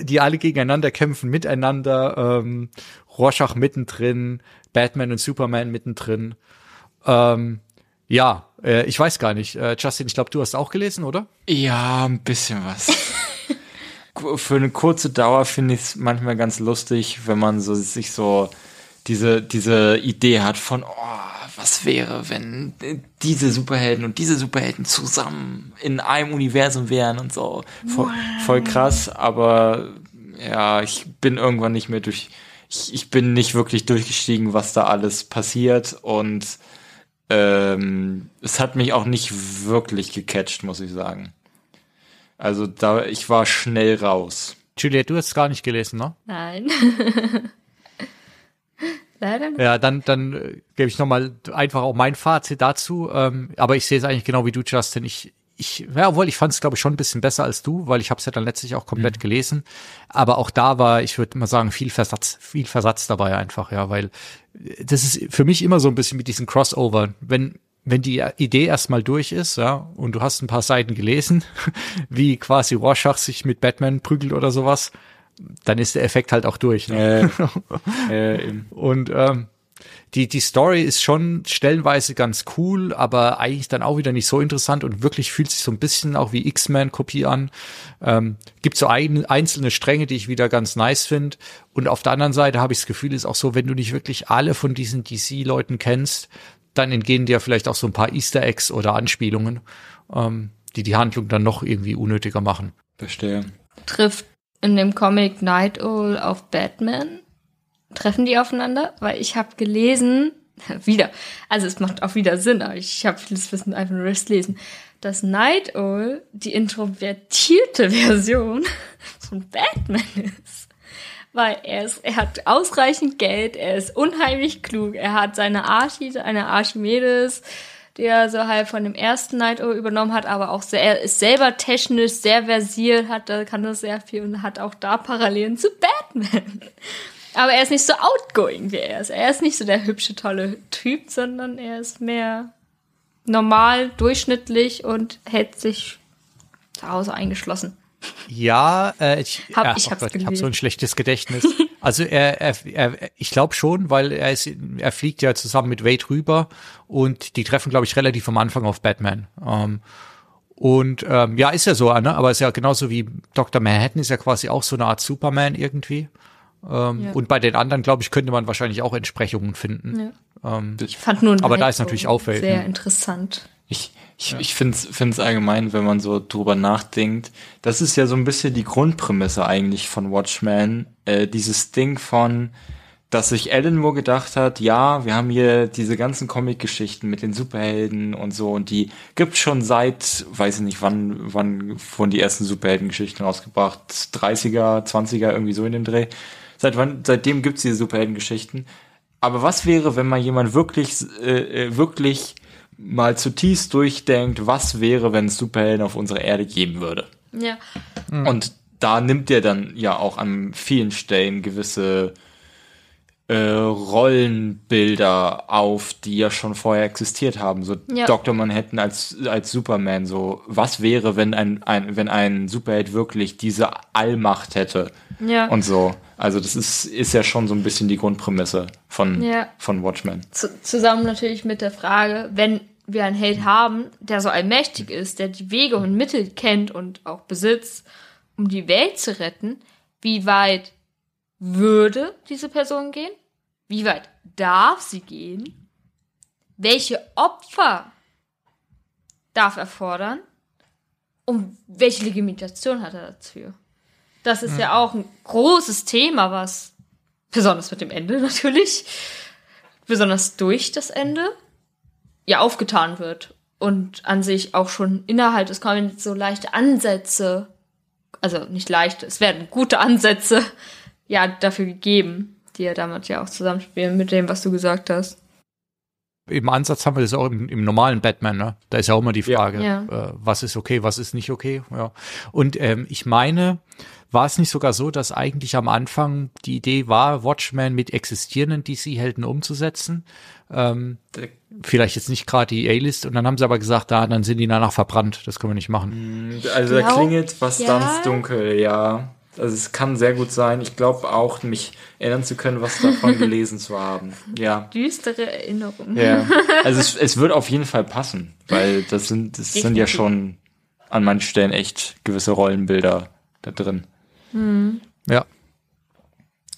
die alle gegeneinander kämpfen, miteinander, ähm, Rorschach mittendrin, Batman und Superman mittendrin. Ähm, ja, äh, ich weiß gar nicht. Äh, Justin, ich glaube, du hast auch gelesen, oder? Ja, ein bisschen was. Für eine kurze Dauer finde ich es manchmal ganz lustig, wenn man so sich so diese diese Idee hat von oh, was wäre, wenn diese Superhelden und diese Superhelden zusammen in einem Universum wären und so. Voll, voll krass, aber ja, ich bin irgendwann nicht mehr durch, ich, ich bin nicht wirklich durchgestiegen, was da alles passiert und ähm, es hat mich auch nicht wirklich gecatcht, muss ich sagen. Also da, ich war schnell raus. Juliette, du hast es gar nicht gelesen, ne? Nein. Leider nicht. Ja, dann, dann äh, gebe ich nochmal einfach auch mein Fazit dazu. Ähm, aber ich sehe es eigentlich genau wie du, Justin. Ich, ich, ja, obwohl ich fand es, glaube ich, schon ein bisschen besser als du, weil ich habe es ja dann letztlich auch komplett gelesen. Aber auch da war, ich würde mal sagen, viel Versatz, viel Versatz dabei einfach, ja, weil äh, das ist für mich immer so ein bisschen mit diesen Crossover. Wenn wenn die Idee erstmal durch ist, ja, und du hast ein paar Seiten gelesen, wie quasi Rorschach sich mit Batman prügelt oder sowas, dann ist der Effekt halt auch durch. Ne? Äh, eben. Und ähm, die, die Story ist schon stellenweise ganz cool, aber eigentlich dann auch wieder nicht so interessant und wirklich fühlt sich so ein bisschen auch wie X-Men-Kopie an. Ähm, gibt so ein, einzelne Stränge, die ich wieder ganz nice finde. Und auf der anderen Seite habe ich das Gefühl, ist auch so, wenn du nicht wirklich alle von diesen DC-Leuten kennst, dann entgehen dir vielleicht auch so ein paar Easter Eggs oder Anspielungen, ähm, die die Handlung dann noch irgendwie unnötiger machen. Verstehe. Trifft in dem Comic Night Owl auf Batman? Treffen die aufeinander? Weil ich habe gelesen, wieder, also es macht auch wieder Sinn, aber ich habe vieles Wissen einfach nur das lesen, dass Night Owl die introvertierte Version von Batman ist. Weil er ist, er hat ausreichend Geld, er ist unheimlich klug, er hat seine Archi, eine Archimedes, die er so halt von dem ersten Night Owl übernommen hat, aber auch sehr, er ist selber technisch sehr versiert, hat, kann das sehr viel und hat auch da Parallelen zu Batman. Aber er ist nicht so outgoing wie er ist. Er ist nicht so der hübsche, tolle Typ, sondern er ist mehr normal, durchschnittlich und hält sich zu Hause eingeschlossen. Ja, äh, ich, Hab- ja, ich oh gelesen. so ein schlechtes Gedächtnis. Also er, er, er ich glaube schon, weil er ist, er fliegt ja zusammen mit Wade rüber und die treffen, glaube ich, relativ am Anfang auf Batman. Ähm, und ähm, ja, ist ja so, ne? aber ist ja genauso wie Dr. Manhattan ist ja quasi auch so eine Art Superman irgendwie. Ähm, Ja. Und bei den anderen, glaube ich, könnte man wahrscheinlich auch Entsprechungen finden. Ähm, Ich fand nur Aber da ist natürlich auffällig, sehr interessant. Ich, ich, ich finde es allgemein, wenn man so drüber nachdenkt, das ist ja so ein bisschen die Grundprämisse eigentlich von Watchmen. Äh, dieses Ding von, dass sich Alan Moore gedacht hat, ja, wir haben hier diese ganzen Comic-Geschichten mit den Superhelden und so und die gibt schon seit, weiß ich nicht, wann, wann wurden die ersten Superhelden-Geschichten rausgebracht? 30er, 20er, irgendwie so in dem Dreh. Seit wann, seitdem gibt's diese Superhelden-Geschichten. Aber was wäre, wenn mal jemand wirklich, äh, äh, wirklich mal zutiefst durchdenkt, was wäre, wenn es Superhelden auf unserer Erde geben würde? Ja. Und da nimmt er dann ja auch an vielen Stellen gewisse äh, Rollenbilder auf, die ja schon vorher existiert haben. So Ja. Dr. Manhattan als, als Superman, so was wäre, wenn ein, ein, wenn ein Superheld wirklich diese Allmacht hätte Ja. und so. Also das ist, ist ja schon so ein bisschen die Grundprämisse von, Ja. von Watchmen. Zu, zusammen natürlich mit der Frage, wenn wir einen Held haben, der so allmächtig ist, der die Wege und Mittel kennt und auch besitzt, um die Welt zu retten, wie weit würde diese Person gehen? Wie weit darf sie gehen? Welche Opfer darf er fordern? Und welche Legitimation hat er dafür? Das ist ja auch ein großes Thema, was besonders mit dem Ende natürlich, besonders durch das Ende, ja aufgetan wird. Und an sich auch schon innerhalb des Comics so leichte Ansätze, also nicht leichte, es werden gute Ansätze, ja, dafür gegeben, die ja damit ja auch zusammenspielen mit dem, was du gesagt hast. Im Ansatz haben wir das auch im, im normalen Batman, ne? Da ist ja auch immer die. Frage, Ja. Äh, was ist okay, was ist nicht okay. Ja. Und ähm, ich meine, war es nicht sogar so, dass eigentlich am Anfang die Idee war, Watchmen mit existierenden DC-Helden umzusetzen? Ähm, vielleicht jetzt nicht gerade die A-List und dann haben sie aber gesagt, da, dann sind die danach verbrannt, das können wir nicht machen. Also da klingelt was ja. ganz dunkel, ja. Also es kann sehr gut sein. Ich glaube auch, mich erinnern zu können, was davon gelesen zu haben. Ja. Düstere Erinnerungen. Ja. Also es, es wird auf jeden Fall passen, weil das sind, das sind ja schon an manchen Stellen echt gewisse Rollenbilder da drin. Ja.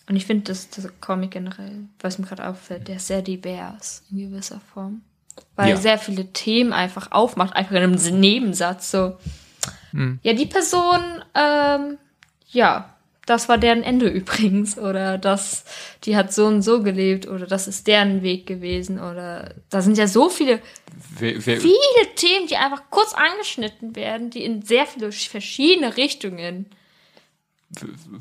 Und ich finde, dass der Comic generell, was mir gerade auffällt, der ist sehr divers in gewisser Form. Weil Ja. er sehr viele Themen einfach aufmacht, einfach in einem Nebensatz. So, ja, die Person, ähm, ja, das war deren Ende übrigens. Oder das, die hat so und so gelebt. Oder das ist deren Weg gewesen. Oder da sind ja so viele Wir, wir, viele Themen, die einfach kurz angeschnitten werden, die in sehr viele verschiedene Richtungen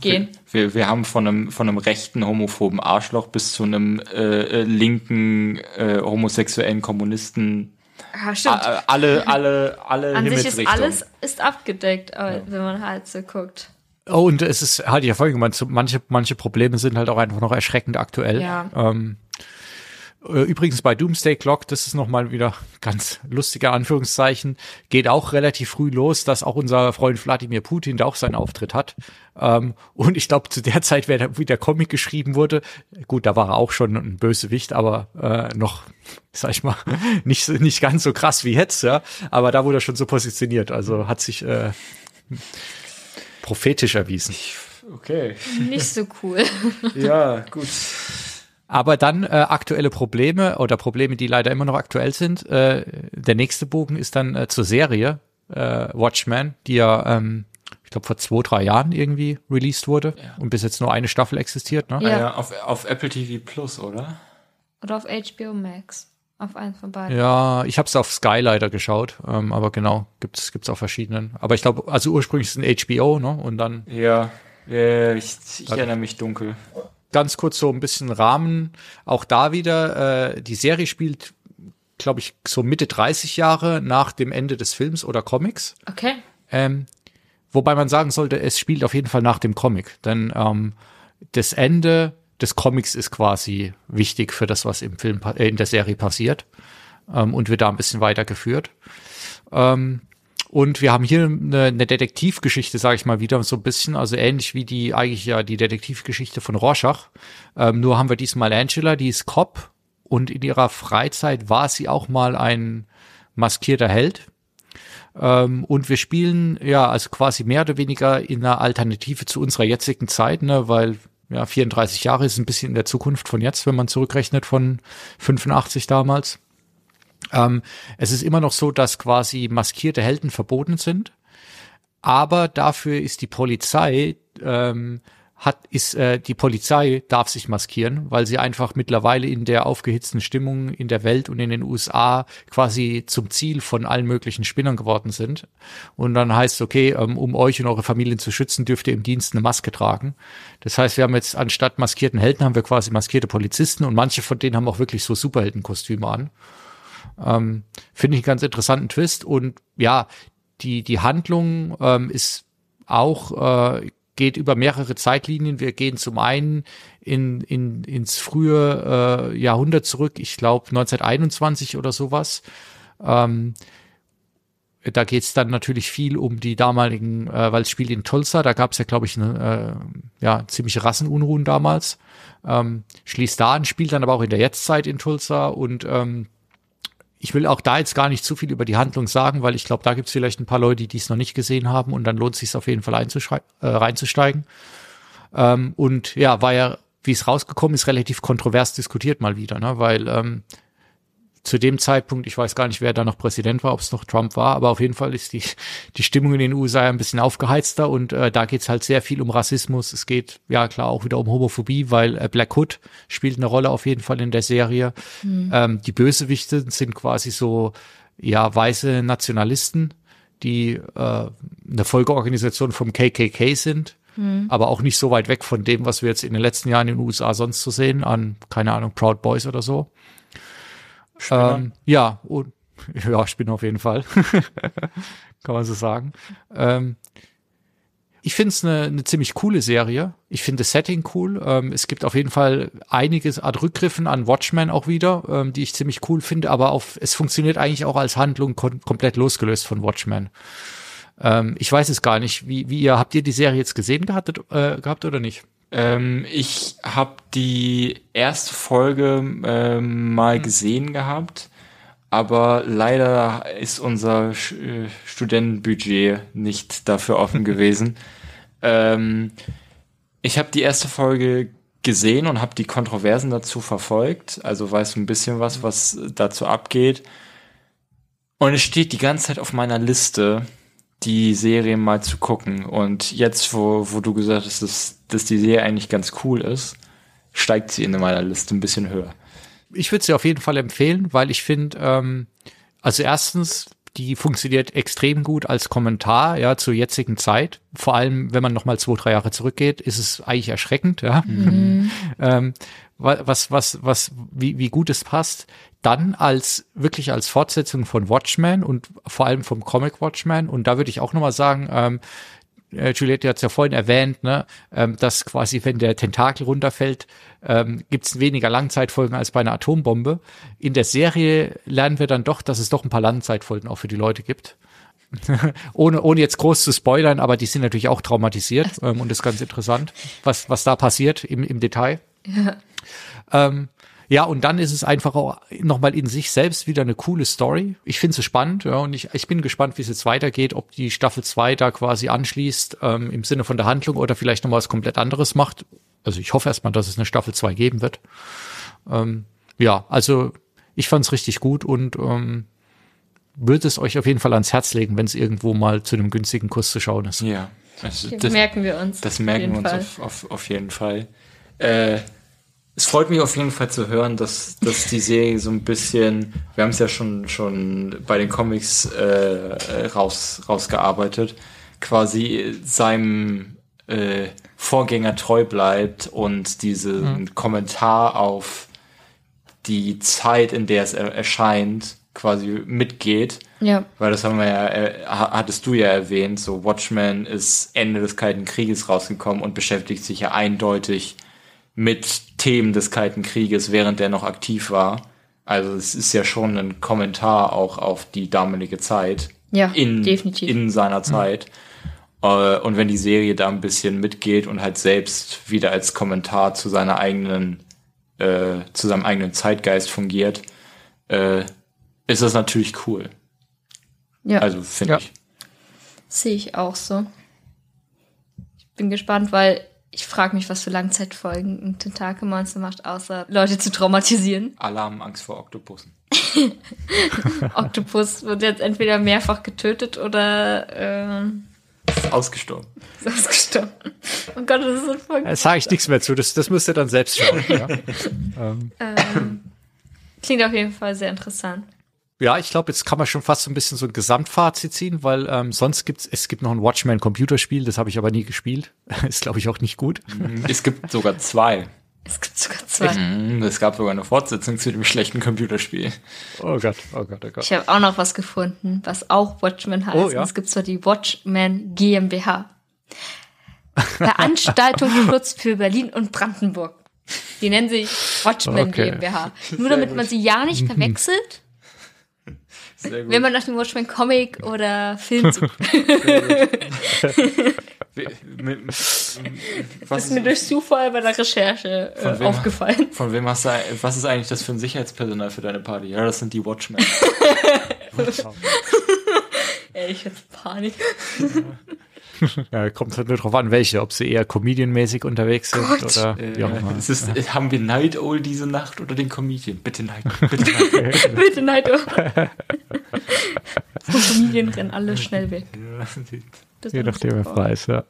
gehen. wir, wir haben von einem, von einem rechten homophoben Arschloch bis zu einem äh, äh, linken äh, homosexuellen Kommunisten. Ja, stimmt. Äh, alle, alle, alle An sich ist alles ist abgedeckt, äh, wenn man halt so guckt. Oh, und es ist, ich ja so manche, manche Probleme sind halt auch einfach noch erschreckend aktuell. Ja. Ähm, äh, übrigens bei Doomsday Clock, das ist nochmal wieder ganz lustiger Anführungszeichen, geht auch relativ früh los, dass auch unser Freund Wladimir Putin da auch seinen Auftritt hat. Ähm, und ich glaube, zu der Zeit, wie der Comic geschrieben wurde, gut, da war er auch schon ein Bösewicht, aber äh, noch, sag ich mal, nicht, so- nicht ganz so krass wie jetzt, ja. Aber da wurde er schon so positioniert, also hat sich äh, prophetisch erwiesen. Okay. Nicht so cool. Ja, gut. Aber dann äh, aktuelle Probleme oder Probleme, die leider immer noch aktuell sind. Äh, der nächste Bogen ist dann äh, zur Serie äh, Watchmen, die ja, ähm, ich glaube, vor zwei, drei Jahren irgendwie released wurde und bis jetzt nur eine Staffel existiert. Ne? Ja. Ja. auf, auf Apple TV Plus, oder? Oder auf HBO Max. Auf eins von beiden. Ja, ich habe es auf Sky leider geschaut, ähm, aber genau, gibt's gibt's auf verschiedenen. Aber ich glaube, also ursprünglich ist es ein HBO, ne? Und dann Ja. ja ich, ich erinnere mich dunkel. Ganz kurz so ein bisschen Rahmen. Auch da wieder, äh, die Serie spielt, glaube ich, so Mitte 30 Jahre nach dem Ende des Films oder Comics. Okay. Ähm, wobei man sagen sollte, es spielt auf jeden Fall nach dem Comic. Denn ähm, das Ende des Comics ist quasi wichtig für das, was im Film, äh, in der Serie passiert. Ähm, und wird da ein bisschen weitergeführt. Ähm, und wir haben hier eine, eine Detektivgeschichte, sage ich mal wieder, so ein bisschen, also ähnlich wie die eigentlich ja die Detektivgeschichte von Rorschach. Ähm, nur haben wir diesmal Angela, die ist Cop und in ihrer Freizeit war sie auch mal ein maskierter Held. Ähm, und wir spielen ja also quasi mehr oder weniger in einer Alternative zu unserer jetzigen Zeit, ne, weil ja 34 Jahre ist ein bisschen in der Zukunft von jetzt, wenn man zurückrechnet von 85 damals. Ähm, es ist immer noch so, dass quasi maskierte Helden verboten sind, aber dafür ist die Polizei ähm, hat ist äh, die Polizei darf sich maskieren, weil sie einfach mittlerweile in der aufgehitzten Stimmung in der Welt und in den USA quasi zum Ziel von allen möglichen Spinnern geworden sind. Und dann heißt okay, ähm, um euch und eure Familien zu schützen, dürft ihr im Dienst eine Maske tragen. Das heißt, wir haben jetzt anstatt maskierten Helden haben wir quasi maskierte Polizisten und manche von denen haben auch wirklich so Superheldenkostüme an. Ähm, Finde ich einen ganz interessanten Twist und ja, die die Handlung ähm, ist auch äh, geht über mehrere Zeitlinien. Wir gehen zum einen in, in, ins frühe äh, Jahrhundert zurück, ich glaube 1921 oder sowas. Ähm, da geht's dann natürlich viel um die damaligen, äh, weil es spielt in Tulsa, da gab's ja, glaube ich, eine äh, ja, ziemliche Rassenunruhen damals. Ähm, schließt da an, spielt dann aber auch in der Jetztzeit in Tulsa und ähm, ich will auch da jetzt gar nicht zu viel über die Handlung sagen, weil ich glaube, da gibt's vielleicht ein paar Leute, die es noch nicht gesehen haben und dann lohnt es sich auf jeden Fall äh, reinzusteigen. Ähm, und ja, war ja, wie es rausgekommen ist, relativ kontrovers diskutiert mal wieder, ne? weil ähm, zu dem Zeitpunkt, ich weiß gar nicht, wer da noch Präsident war, ob es noch Trump war, aber auf jeden Fall ist die, die Stimmung in den USA ein bisschen aufgeheizter und äh, da geht's halt sehr viel um Rassismus. Es geht ja klar auch wieder um Homophobie, weil äh, Black Hood spielt eine Rolle auf jeden Fall in der Serie. Ähm, die Bösewichte sind quasi so ja weiße Nationalisten, die äh, eine Folgeorganisation vom KKK sind. Aber auch nicht so weit weg von dem, was wir jetzt in den letzten Jahren in den USA sonst zu sehen, an, keine Ahnung, Proud Boys oder so. Ähm, ja, und, ja, Spinner auf jeden Fall. Kann man so sagen. Ähm, ich finde es eine ne ziemlich coole Serie. Ich finde das Setting cool. Ähm, es gibt auf jeden Fall einiges an Rückgriffen an Watchmen auch wieder, ähm, die ich ziemlich cool finde, aber auf, es funktioniert eigentlich auch als Handlung kom komplett losgelöst von Watchmen. Ähm, ich weiß es gar nicht. Wie, wie ihr, habt ihr die Serie jetzt gesehen gehabt, äh, gehabt oder nicht? Ähm, ich habe die erste Folge ähm, mal gesehen gehabt, aber leider ist unser Sch äh, Studentenbudget nicht dafür offen gewesen. ähm, ich habe die erste Folge gesehen und habe die Kontroversen dazu verfolgt. Also weiß ein bisschen was, was dazu abgeht. Und es steht die ganze Zeit auf meiner Liste, die Serie mal zu gucken. Und jetzt, wo, wo du gesagt hast, dass, dass die Serie eigentlich ganz cool ist, steigt sie in meiner Liste ein bisschen höher. Ich würde sie auf jeden Fall empfehlen, weil ich finde, ähm, also erstens, die funktioniert extrem gut als Kommentar, ja, zur jetzigen Zeit. Vor allem, wenn man noch mal zwei, drei Jahre zurückgeht, ist es eigentlich erschreckend, ja. Mhm. ähm, was, was, was, wie, wie gut es passt. Dann als, wirklich als Fortsetzung von Watchmen und vor allem vom Comic Watchmen. Und da würde ich auch noch mal sagen, ähm, äh, Juliette hat es ja vorhin erwähnt, ne, ähm, dass quasi, wenn der Tentakel runterfällt, ähm, gibt es weniger Langzeitfolgen als bei einer Atombombe. In der Serie lernen wir dann doch, dass es doch ein paar Langzeitfolgen auch für die Leute gibt. ohne, ohne jetzt groß zu spoilern, aber die sind natürlich auch traumatisiert ähm, und ist ganz interessant, was, was da passiert im, im Detail. Ja. Ähm, ja, und dann ist es einfach auch nochmal in sich selbst wieder eine coole Story. Ich finde es spannend, ja, und ich, ich bin gespannt, wie es jetzt weitergeht, ob die Staffel 2 da quasi anschließt, ähm, im Sinne von der Handlung oder vielleicht nochmal was komplett anderes macht. Also ich hoffe erstmal, dass es eine Staffel 2 geben wird. Ähm, ja, also ich fand es richtig gut und ähm, würde es euch auf jeden Fall ans Herz legen, wenn es irgendwo mal zu einem günstigen Kurs zu schauen ist. Ja, also das merken wir uns. Das merken wir uns auf, auf, auf jeden Fall. Äh, es freut mich auf jeden Fall zu hören, dass, dass die Serie so ein bisschen, wir haben es ja schon, schon bei den Comics äh, raus, rausgearbeitet, quasi seinem äh, Vorgänger treu bleibt und diesen mhm. Kommentar auf die Zeit, in der es er erscheint, quasi mitgeht. Ja. Weil das haben wir ja, äh, hattest du ja erwähnt, so Watchmen ist Ende des Kalten Krieges rausgekommen und beschäftigt sich ja eindeutig mit Themen des Kalten Krieges, während der noch aktiv war. Also es ist ja schon ein Kommentar auch auf die damalige Zeit. Ja, in, definitiv. In seiner Zeit. Mhm. und wenn die Serie da ein bisschen mitgeht und halt selbst wieder als Kommentar zu seiner eigenen, äh, zu seinem eigenen Zeitgeist fungiert, äh, ist das natürlich cool. Ja. Also finde ja. ich. Sehe ich auch so. Ich bin gespannt, weil ich frage mich, was für Langzeitfolgen ein Tentakelmonster macht, außer Leute zu traumatisieren. Alarm, Angst vor Oktopussen. Oktopus wird jetzt entweder mehrfach getötet oder äh, ist ausgestorben. Ist ausgestorben. Oh Gott, das ist so voll. Da sage ich nichts mehr zu. Das, das müsst ihr dann selbst schauen. ja. ähm, klingt auf jeden Fall sehr interessant. Ja, ich glaube, jetzt kann man schon fast so ein bisschen so ein Gesamtfazit ziehen, weil ähm, sonst gibt's es gibt noch ein Watchmen Computerspiel, das habe ich aber nie gespielt. ist glaube ich auch nicht gut. Mhm. Es gibt sogar zwei. Es gibt sogar zwei. Mhm, es gab sogar eine Fortsetzung zu dem schlechten Computerspiel. Oh Gott, oh Gott, oh Gott. Ich habe auch noch was gefunden, was auch Watchmen heißt. Oh, ja? Es gibt zwar die Watchmen GmbH. Veranstaltung Schutz für Berlin und Brandenburg. Die nennen sich Watchmen okay. GmbH. Nur damit man sie ja nicht verwechselt wenn man nach dem Watchmen Comic oder Film sucht. was ist mir durch Zufall bei der Recherche äh, aufgefallen. Von wem hast du, was ist eigentlich das für ein Sicherheitspersonal für deine Party? Ja, das sind die Watchmen. Ey, ich hätte Panik. ja, kommt halt nur drauf an, welche, ob sie eher Comedian-mäßig unterwegs sind Gott. oder wie auch immer. Ist, ja. Haben wir Night Owl diese Nacht oder den Comedian? Bitte Night Owl. Bitte Night Owl. bitte Night Owl. Vom Comedian rennen alle schnell weg. Je nachdem, wer frei ist, ja.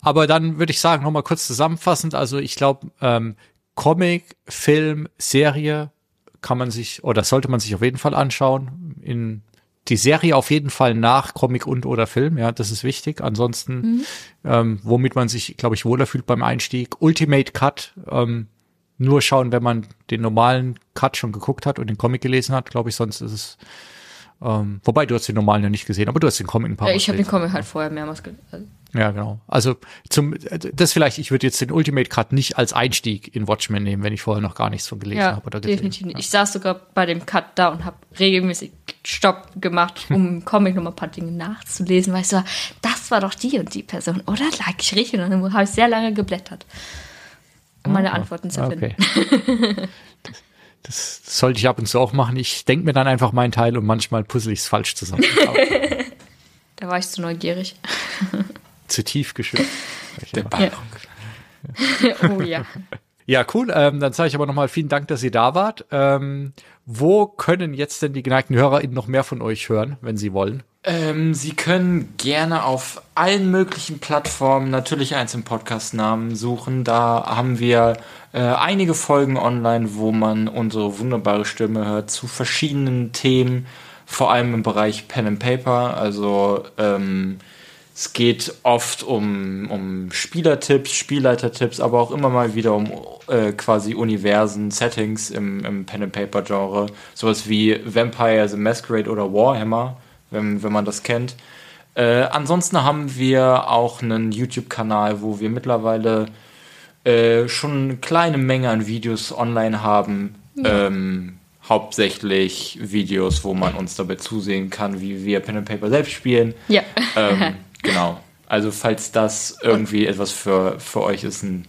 Aber dann würde ich sagen, nochmal kurz zusammenfassend, also ich glaube, ähm, Comic, Film, Serie kann man sich oder sollte man sich auf jeden Fall anschauen in die Serie auf jeden Fall nach Comic und oder Film, ja, das ist wichtig. Ansonsten, mhm. ähm, womit man sich, glaube ich, wohler fühlt beim Einstieg. Ultimate Cut, ähm, nur schauen, wenn man den normalen Cut schon geguckt hat und den Comic gelesen hat, glaube ich, sonst ist es ähm, wobei, du hast den normalen ja nicht gesehen, aber du hast den Comic ein paar Mal ja, Ich habe den Comic halt vorher mehrmals gelesen. Ja, genau. Also zum das vielleicht, ich würde jetzt den Ultimate Cut nicht als Einstieg in Watchmen nehmen, wenn ich vorher noch gar nichts von gelesen ja, habe oder gesehen. Definitiv nicht. Ja. Ich saß sogar bei dem Cut da und habe regelmäßig Stopp gemacht, um im Comic noch mal ein paar Dinge nachzulesen, weil ich so, das war doch die und die Person, oder? Lag ich richtig? Und dann habe ich sehr lange geblättert, um meine oh, Antworten zu finden. Okay. Das sollte ich ab und zu auch machen. Ich denke mir dann einfach meinen Teil und manchmal puzzle ich es falsch zusammen. da war ich zu neugierig. zu tief geschützt. Der Ballon. Ja. oh ja. Ja, cool. Ähm, dann sage ich aber nochmal vielen Dank, dass ihr da wart. Ähm, wo können jetzt denn die geneigten HörerInnen noch mehr von euch hören, wenn sie wollen? Ähm, Sie können gerne auf allen möglichen Plattformen natürlich eins im Podcast-Namen suchen. Da haben wir äh, einige Folgen online, wo man unsere wunderbare Stimme hört zu verschiedenen Themen, vor allem im Bereich Pen and Paper. Also ähm, es geht oft um, um Spielertipps, Spielleitertipps, aber auch immer mal wieder um äh, quasi Universen, Settings im, im Pen and Paper Genre. Sowas wie Vampire the Masquerade oder Warhammer, wenn, wenn man das kennt. Äh, ansonsten haben wir auch einen YouTube-Kanal, wo wir mittlerweile äh, schon eine kleine Menge an Videos online haben. Ähm, hauptsächlich Videos, wo man uns dabei zusehen kann, wie wir Pen and Paper selbst spielen. Ja. Ähm, genau. Also falls das irgendwie etwas für, für euch ist, ein,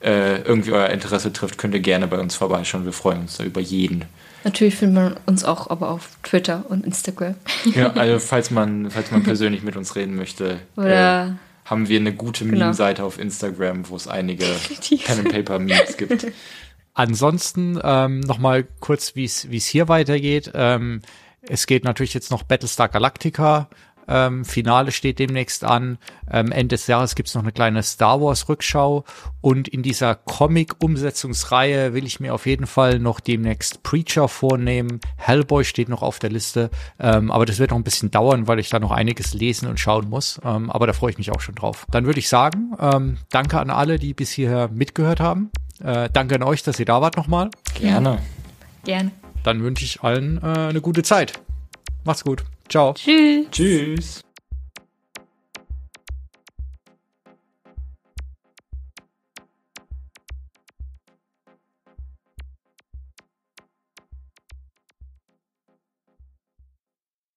äh, irgendwie euer Interesse trifft, könnt ihr gerne bei uns vorbeischauen. Wir freuen uns da über jeden. Natürlich findet man uns auch aber auf Twitter und Instagram. Ja, also falls man, falls man persönlich mit uns reden möchte, Oder- äh, haben wir eine gute Genau. Meme-Seite auf Instagram, wo es einige Definitiv. Pen and Paper Memes gibt. Ansonsten ähm, nochmal kurz, wie es wie es hier weitergeht. Ähm, es geht natürlich jetzt noch Battlestar Galactica. Ähm, Finale steht demnächst an. Ähm, Ende des Jahres gibt's noch eine kleine Star Wars Rückschau. Und in dieser Comic-Umsetzungsreihe will ich mir auf jeden Fall noch demnächst Preacher vornehmen. Hellboy steht noch auf der Liste. Ähm, aber das wird noch ein bisschen dauern, weil ich da noch einiges lesen und schauen muss. Ähm, aber da freue ich mich auch schon drauf. Dann würde ich sagen, ähm, danke an alle, die bis hierher mitgehört haben. Äh, danke an euch, dass ihr da wart nochmal. Gerne. Gern. Dann wünsche ich allen äh, eine gute Zeit. Macht's gut. Ciao. Tschüss. Tschüss.